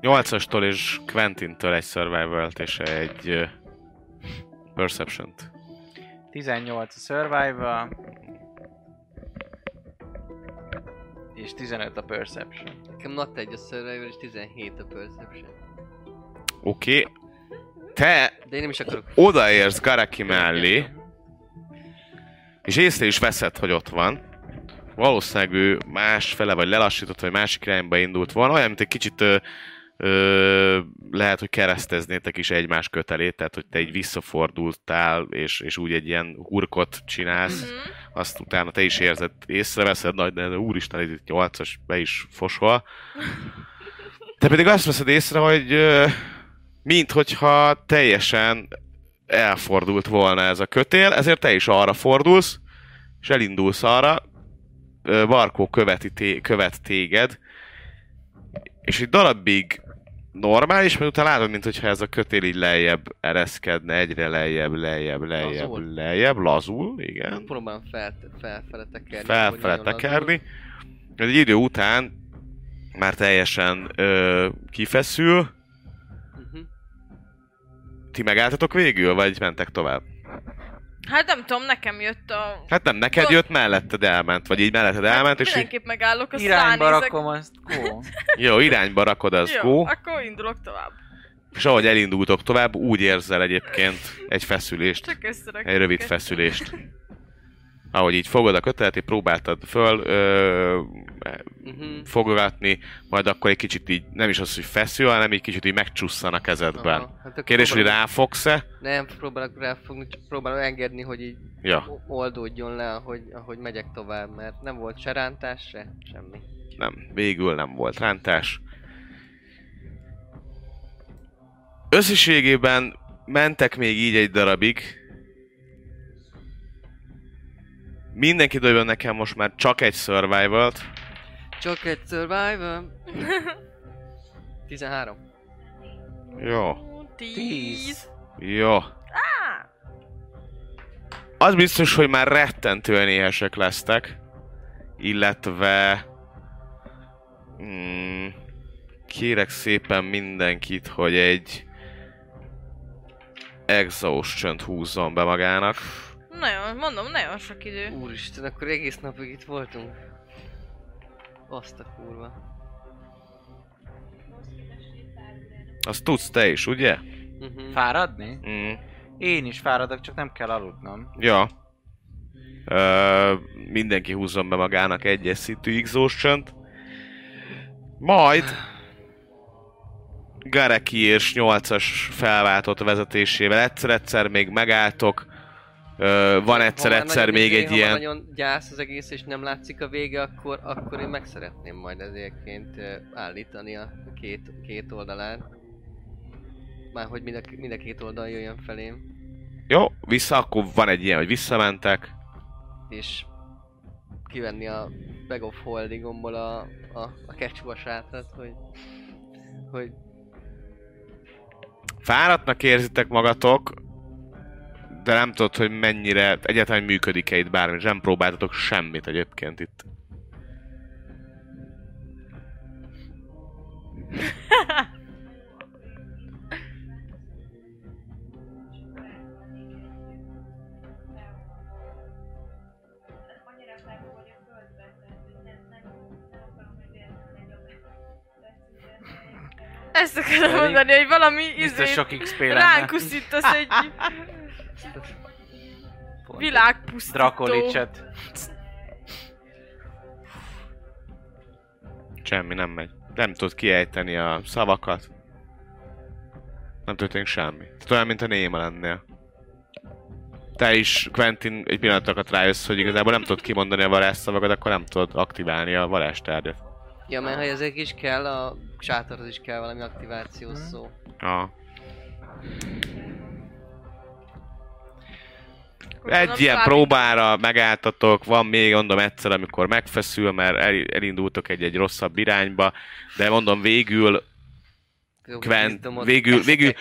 8-astól és Quentintől egy survival-t és egy ö, perception-t. 18 a survival. És 15 a perception. Nekem not egy a survival és 17 a perception. Oké. Okay. Te De én nem is akarok. odaérsz Garaki mellé, és észre is veszed, hogy ott van. Valószínűleg ő másfele, vagy lelassított, vagy másik irányba indult volna. Olyan, mint egy kicsit ö, lehet, hogy kereszteznétek is egymás kötelét, tehát hogy te így visszafordultál, és, és úgy egy ilyen hurkot csinálsz, Mhm. azt utána te is érzed, észreveszed, nagy, de úristen, ez itt 8-as, be is fosol. Te pedig azt veszed észre, hogy ö, minthogyha teljesen elfordult volna ez a kötél, ezért te is arra fordulsz, és elindulsz arra, Barkó követi té- követ téged, és egy darabig normális, mert utána látod, mintha ez a kötél így lejjebb ereszkedne, egyre lejjebb, lejjebb, lejjebb, Lazul. lejjebb, lazul, igen Próbálom fel, felfele tekerni. felfele tekerni. Egy idő után már teljesen ö, kifeszül. Mhm. Ti megálltatok végül, vagy mentek tovább? Hát nem tudom, nekem jött a... Hát nem, neked jött, melletted elment, vagy így melletted elment, és így, Mindenképp megállok, azt Irányba ránézek. rakom azt, go. jó, irányba rakod, az Jó, go, akkor indulok tovább. és ahogy elindultok tovább, úgy érzel egyébként egy feszülést, Csak egy rövid feszülést. Ahogy így fogod a kötelet, így próbáltad föl ö, Mhm. fogogatni, majd akkor egy kicsit így, nem is az, hogy feszül, hanem egy kicsit így megcsusszan a kezedben. Aha, hát Kérdés, hogy próbálom- ráfogsz-e? Nem, próbálok ráfogni, csak próbálom engedni, hogy így Ja, oldódjon le, ahogy, ahogy megyek tovább, mert nem volt se rántás, se semmi. nem, végül nem volt rántás. Összességében mentek még így egy darabig. Mindenki dobjon nekem most már csak egy survival Csak egy survival. 13. Jó. Tíz. Jó. Az biztos, hogy már rettentően éhesek lesztek. Illetve... Mm, kérek szépen mindenkit, hogy egy exhaustion húzzon be magának. Nagyon, mondom, nagyon sok idő. Úristen, akkor egész napig itt voltunk. Azt a kurva. Azt tudsz te is, ugye? Uh-huh. Fáradni? Mm. Én is fáradok, csak nem kell aludnom. Ja. Ö, mindenki húzzon be magának egyes szintű exhaustion Majd Gareki és 8-as felváltott vezetésével egyszer-egyszer még megálltok. Ö, van egyszer-egyszer még egy Ha ilyen... már nagyon gyász az egész és nem látszik a vége, akkor, akkor én meg szeretném majd ezértként ö, állítani a két, két oldalán. Már hogy mind a, mind a két oldal jöjjön felém. Jó, vissza, akkor van egy ilyen, hogy visszamentek. És kivenni a Bag of Holdingomból a, a, a kecsvasátrat, hogy, hogy Fáradtnak érzitek magatok, de nem tudod, hogy mennyire egyáltalán működik-e itt bármi, és nem próbáltatok semmit egyébként itt. Ezt akarom mondani, hogy valami izé, sok XP lenne. ránk uszítasz egy Pont. világpusztító. Drakolicset. Semmi nem megy. Nem tudod kiejteni a szavakat. Nem történik semmi. Tehát olyan, mint a néma lennél. Te is, Quentin, egy pillanatokat rájössz, hogy igazából nem tudod kimondani a varázsszavakat, akkor nem tudod aktiválni a varázstárgyat. Ja, mert ha ezek is kell, a sátorhoz is kell valami aktivációs szó. Ja. Egy ilyen próbára megálltatok, van még, mondom egyszer, amikor megfeszül, mert el, elindultok egy-egy rosszabb irányba, de mondom végül Jó, Quent- végül- végül-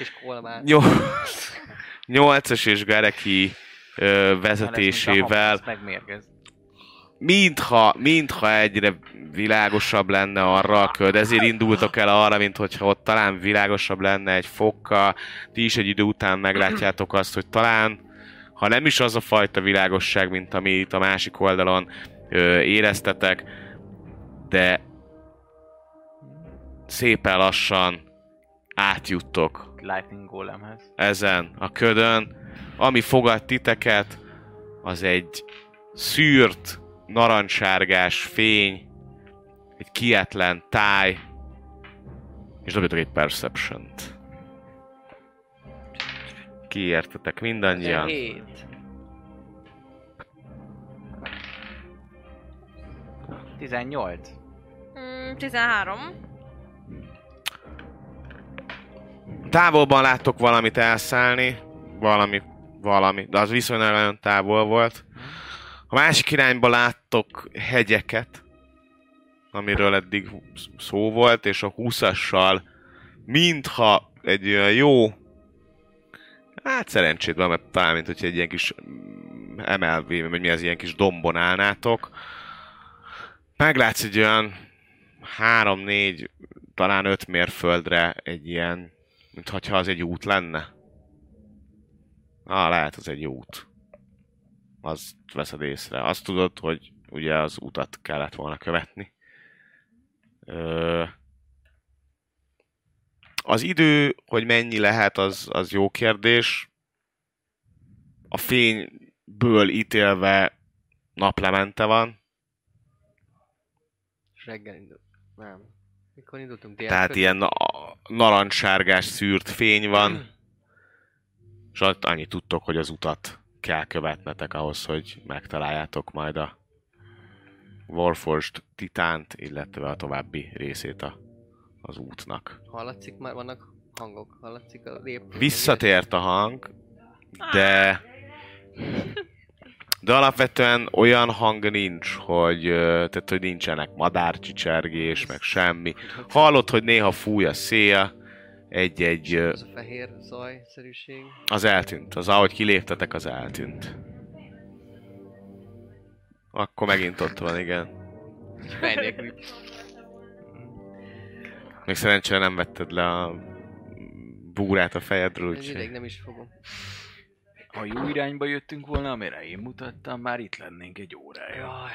nyolcas és Gareki ö, vezetésével. Mintha, mintha egyre világosabb lenne arra a köd, ezért indultok el arra, mint hogyha ott talán világosabb lenne egy fokkal, ti is egy idő után meglátjátok azt, hogy talán, ha nem is az a fajta világosság, mint ami itt a másik oldalon ö, éreztetek, de szépen lassan átjuttok Lightning Golemhez. ezen a ködön. Ami fogad titeket, az egy szűrt, narancssárgás fény, egy kietlen táj, és dobjatok egy perception-t. Kiértetek mindannyian. 17. 18. Mm, 13. Távolban láttok valamit elszállni, valami, valami, de az viszonylag nagyon távol volt. A másik irányba láttok hegyeket, amiről eddig szó volt, és a 20-assal mintha egy olyan jó, hát szerencsétlen, mert talán mint hogy egy ilyen kis mm, emelvé, vagy mi az ilyen kis dombon állnátok. Meglátsz egy olyan 3-4, talán 5 mérföldre egy ilyen mint hogyha az egy út lenne. Ah, lehet az egy út. Azt veszed észre. Azt tudod, hogy ugye az utat kellett volna követni. Ö... Az idő, hogy mennyi lehet, az, az jó kérdés. A fényből ítélve naplemente van. Reggel indult. Nem. Mikor indultunk? Dél Tehát ilyen na- narancssárgás szűrt fény van. És ott annyit tudtok, hogy az utat kell követnetek ahhoz, hogy megtaláljátok majd a Warforged titánt, illetve a további részét a, az útnak. Hallatszik már, vannak hangok hallatszik a lép. Visszatért a hang, de... De alapvetően olyan hang nincs, hogy, tehát, hogy nincsenek madárcsicsergés, meg semmi. Hallod, hogy néha fúj a szél, egy-egy... Ez a fehér zajszerűség. Az eltűnt. Az ahogy kiléptetek, az eltűnt. Akkor megint ott van, igen. Nélkül. Még szerencsére nem vetted le a búrát a fejedről, Ez ideig úgyhogy... nem is fogom. Ha jó irányba jöttünk volna, amire én mutattam, már itt lennénk egy órája. Jaj.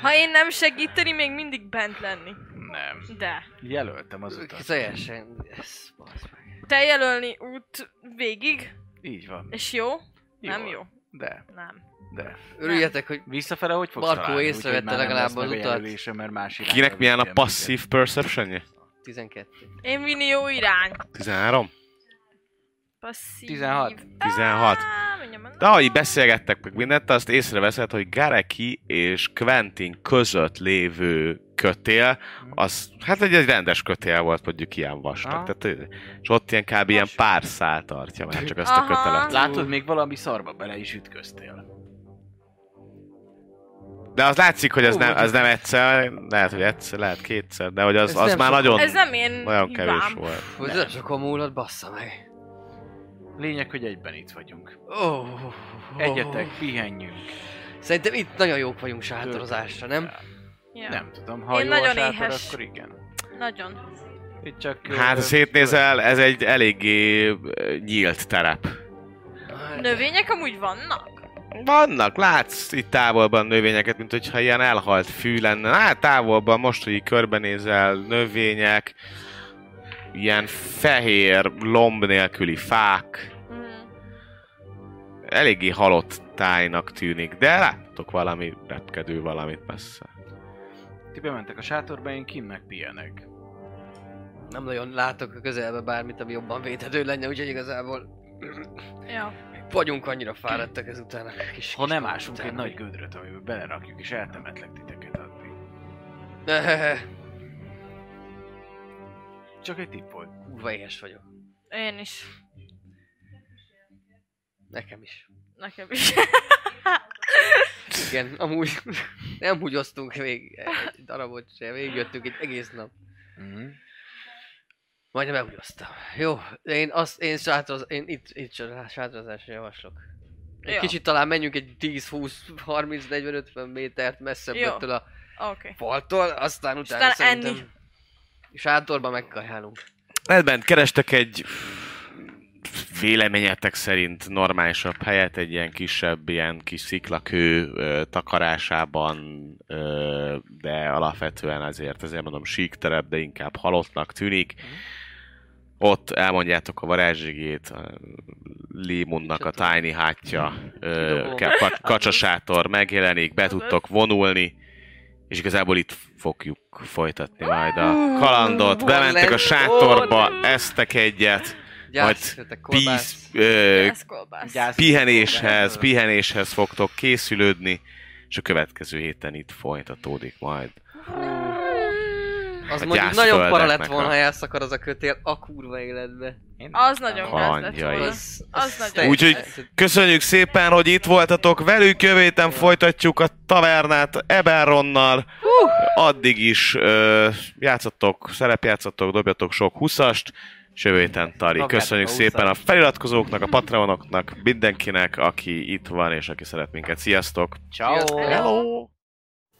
Ha én nem segíteni, még mindig bent lenni. Nem. De. Jelöltem az utat. Teljesen. Ez. Te jelölni út végig, Így van. és jó? Nem jó. De, Nem. De. Örüljetek, hogy Visszafele hogy fogsz Markó találni? észrevette legalább az a utat. mert más Kinek milyen a passzív perceptionje? 12. Én vinni jó irány. 13? Passzív. 16. 16. Á, mindjárt mondom. De ahogy beszélgettek meg mindent, azt észreveszed, hogy Gareki és Quentin között lévő kötél, az hát egy, egy rendes kötél volt, mondjuk ilyen vastag. Aha. Tehát, és ott ilyen kb. ilyen pár szál tartja már csak azt a Aha. kötelet. Látod, még valami szarba bele is ütköztél. De az látszik, hogy ez nem, hát az nem egyszer, lehet, hogy egyszer, lehet kétszer, de hogy az, Ez az nem már sok. nagyon, Ez nem én nagyon kevés hibám. volt. Hogy nem sokan múlott, bassza meg. Lényeg, hogy egyben itt vagyunk. Oh, Egyetek, pihenjünk. Szerintem itt nagyon jók vagyunk sátorozásra, nem? Ja. Nem tudom, ha Én jó a nagyon sátor, éhes. akkor igen. Nagyon. Itt csak... ö, Hát, ha szétnézel, ez egy eléggé ö, nyílt terep. Növények amúgy vannak? Vannak, látsz itt távolban növényeket, mint hogyha ilyen elhalt fű lenne. Hát távolban most, hogy így körbenézel, növények, ilyen fehér, lomb nélküli fák, Mm. eléggé halott tájnak tűnik, de láttok valami repkedő valamit messze. Ti bementek a sátorba, én kint meg pihenek. Nem nagyon látok a közelbe bármit, ami jobban védhető lenne, úgyhogy igazából Ja. Vagyunk annyira fáradtak ezután a kis Ha kis nem ásunk után, egy nagy gödröt, amiben belerakjuk, és eltemetlek titeket addig. Csak egy tipp volt. Kurva éhes vagyok. Én is. Nekem is. Nekem is. Igen, amúgy nem húgyoztunk még egy darabot sem, végigjöttünk egy egész nap. Mm-hmm. Majdnem elhúgyoztam. Jó, én azt, én, sátroz, én itt, itt csak sátrozásra javaslok. Egy Jó. kicsit talán menjünk egy 10, 20, 30, 40, 50 métert messzebb Jó. ettől a. Okay. faltól, aztán utána Aztán szerintem enni. sátorba megkajálunk. Rendben, kerestek egy véleményetek szerint normálisabb helyet, egy ilyen kisebb, ilyen kis sziklakő ö, takarásában, ö, de alapvetően azért, ezért mondom sík terep, de inkább halottnak tűnik. Ott elmondjátok a varázsigét, a Limunnak a tiny hátja, ö, ka- ka- kacsasátor megjelenik, be tudtok vonulni, és igazából itt fogjuk folytatni majd a kalandot. Bementek a sátorba, Hol? esztek egyet, jöttek píz, ö, pihenéshez, pihenéshez fogtok készülődni, és a következő héten itt folytatódik majd. Az a mondjuk nagyon para lett volna, ha elszakad az a kötél a kurva életbe. Én Az nagyon gáz lett. Az, Az nagyon teljesen- Úgyhogy köszönjük szépen, hogy itt voltatok velük, jövő héten folytatjuk a tavernát Eberronnal. Addig is ö, játszottok, szerepjátszottok, dobjatok sok huszast, és jövő héten Tari. Köszönjük a szépen a feliratkozóknak, a patronoknak, mindenkinek, aki itt van és aki szeret minket. Sziasztok! Ciao. Hello.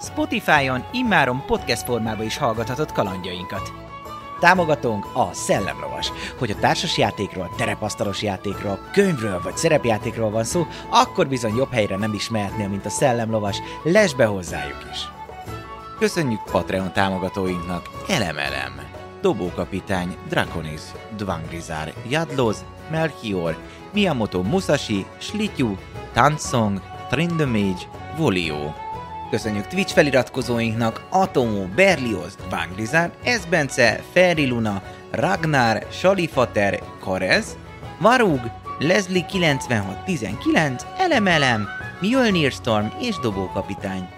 Spotify-on immáron podcast formában is hallgathatod kalandjainkat. Támogatónk a Szellemlovas. Hogy a társas játékról, terepasztalos játékról, könyvről vagy szerepjátékról van szó, akkor bizony jobb helyre nem is mehetnél, mint a Szellemlovas, lesz be hozzájuk is. Köszönjük Patreon támogatóinknak, elemelem! Dobókapitány Draconis, Dvangrizár, Jadloz, Melchior, Miyamoto Musashi, Slityu, Tansong, Trindamage, Volio. Köszönjük Twitch feliratkozóinknak Atomo, Berlioz, Dvangrizár, Esbence, Feri Luna, Ragnar, Salifater, Karez, Varug, Leslie 9619, Elemelem, Mjölnir Storm és Dobókapitány.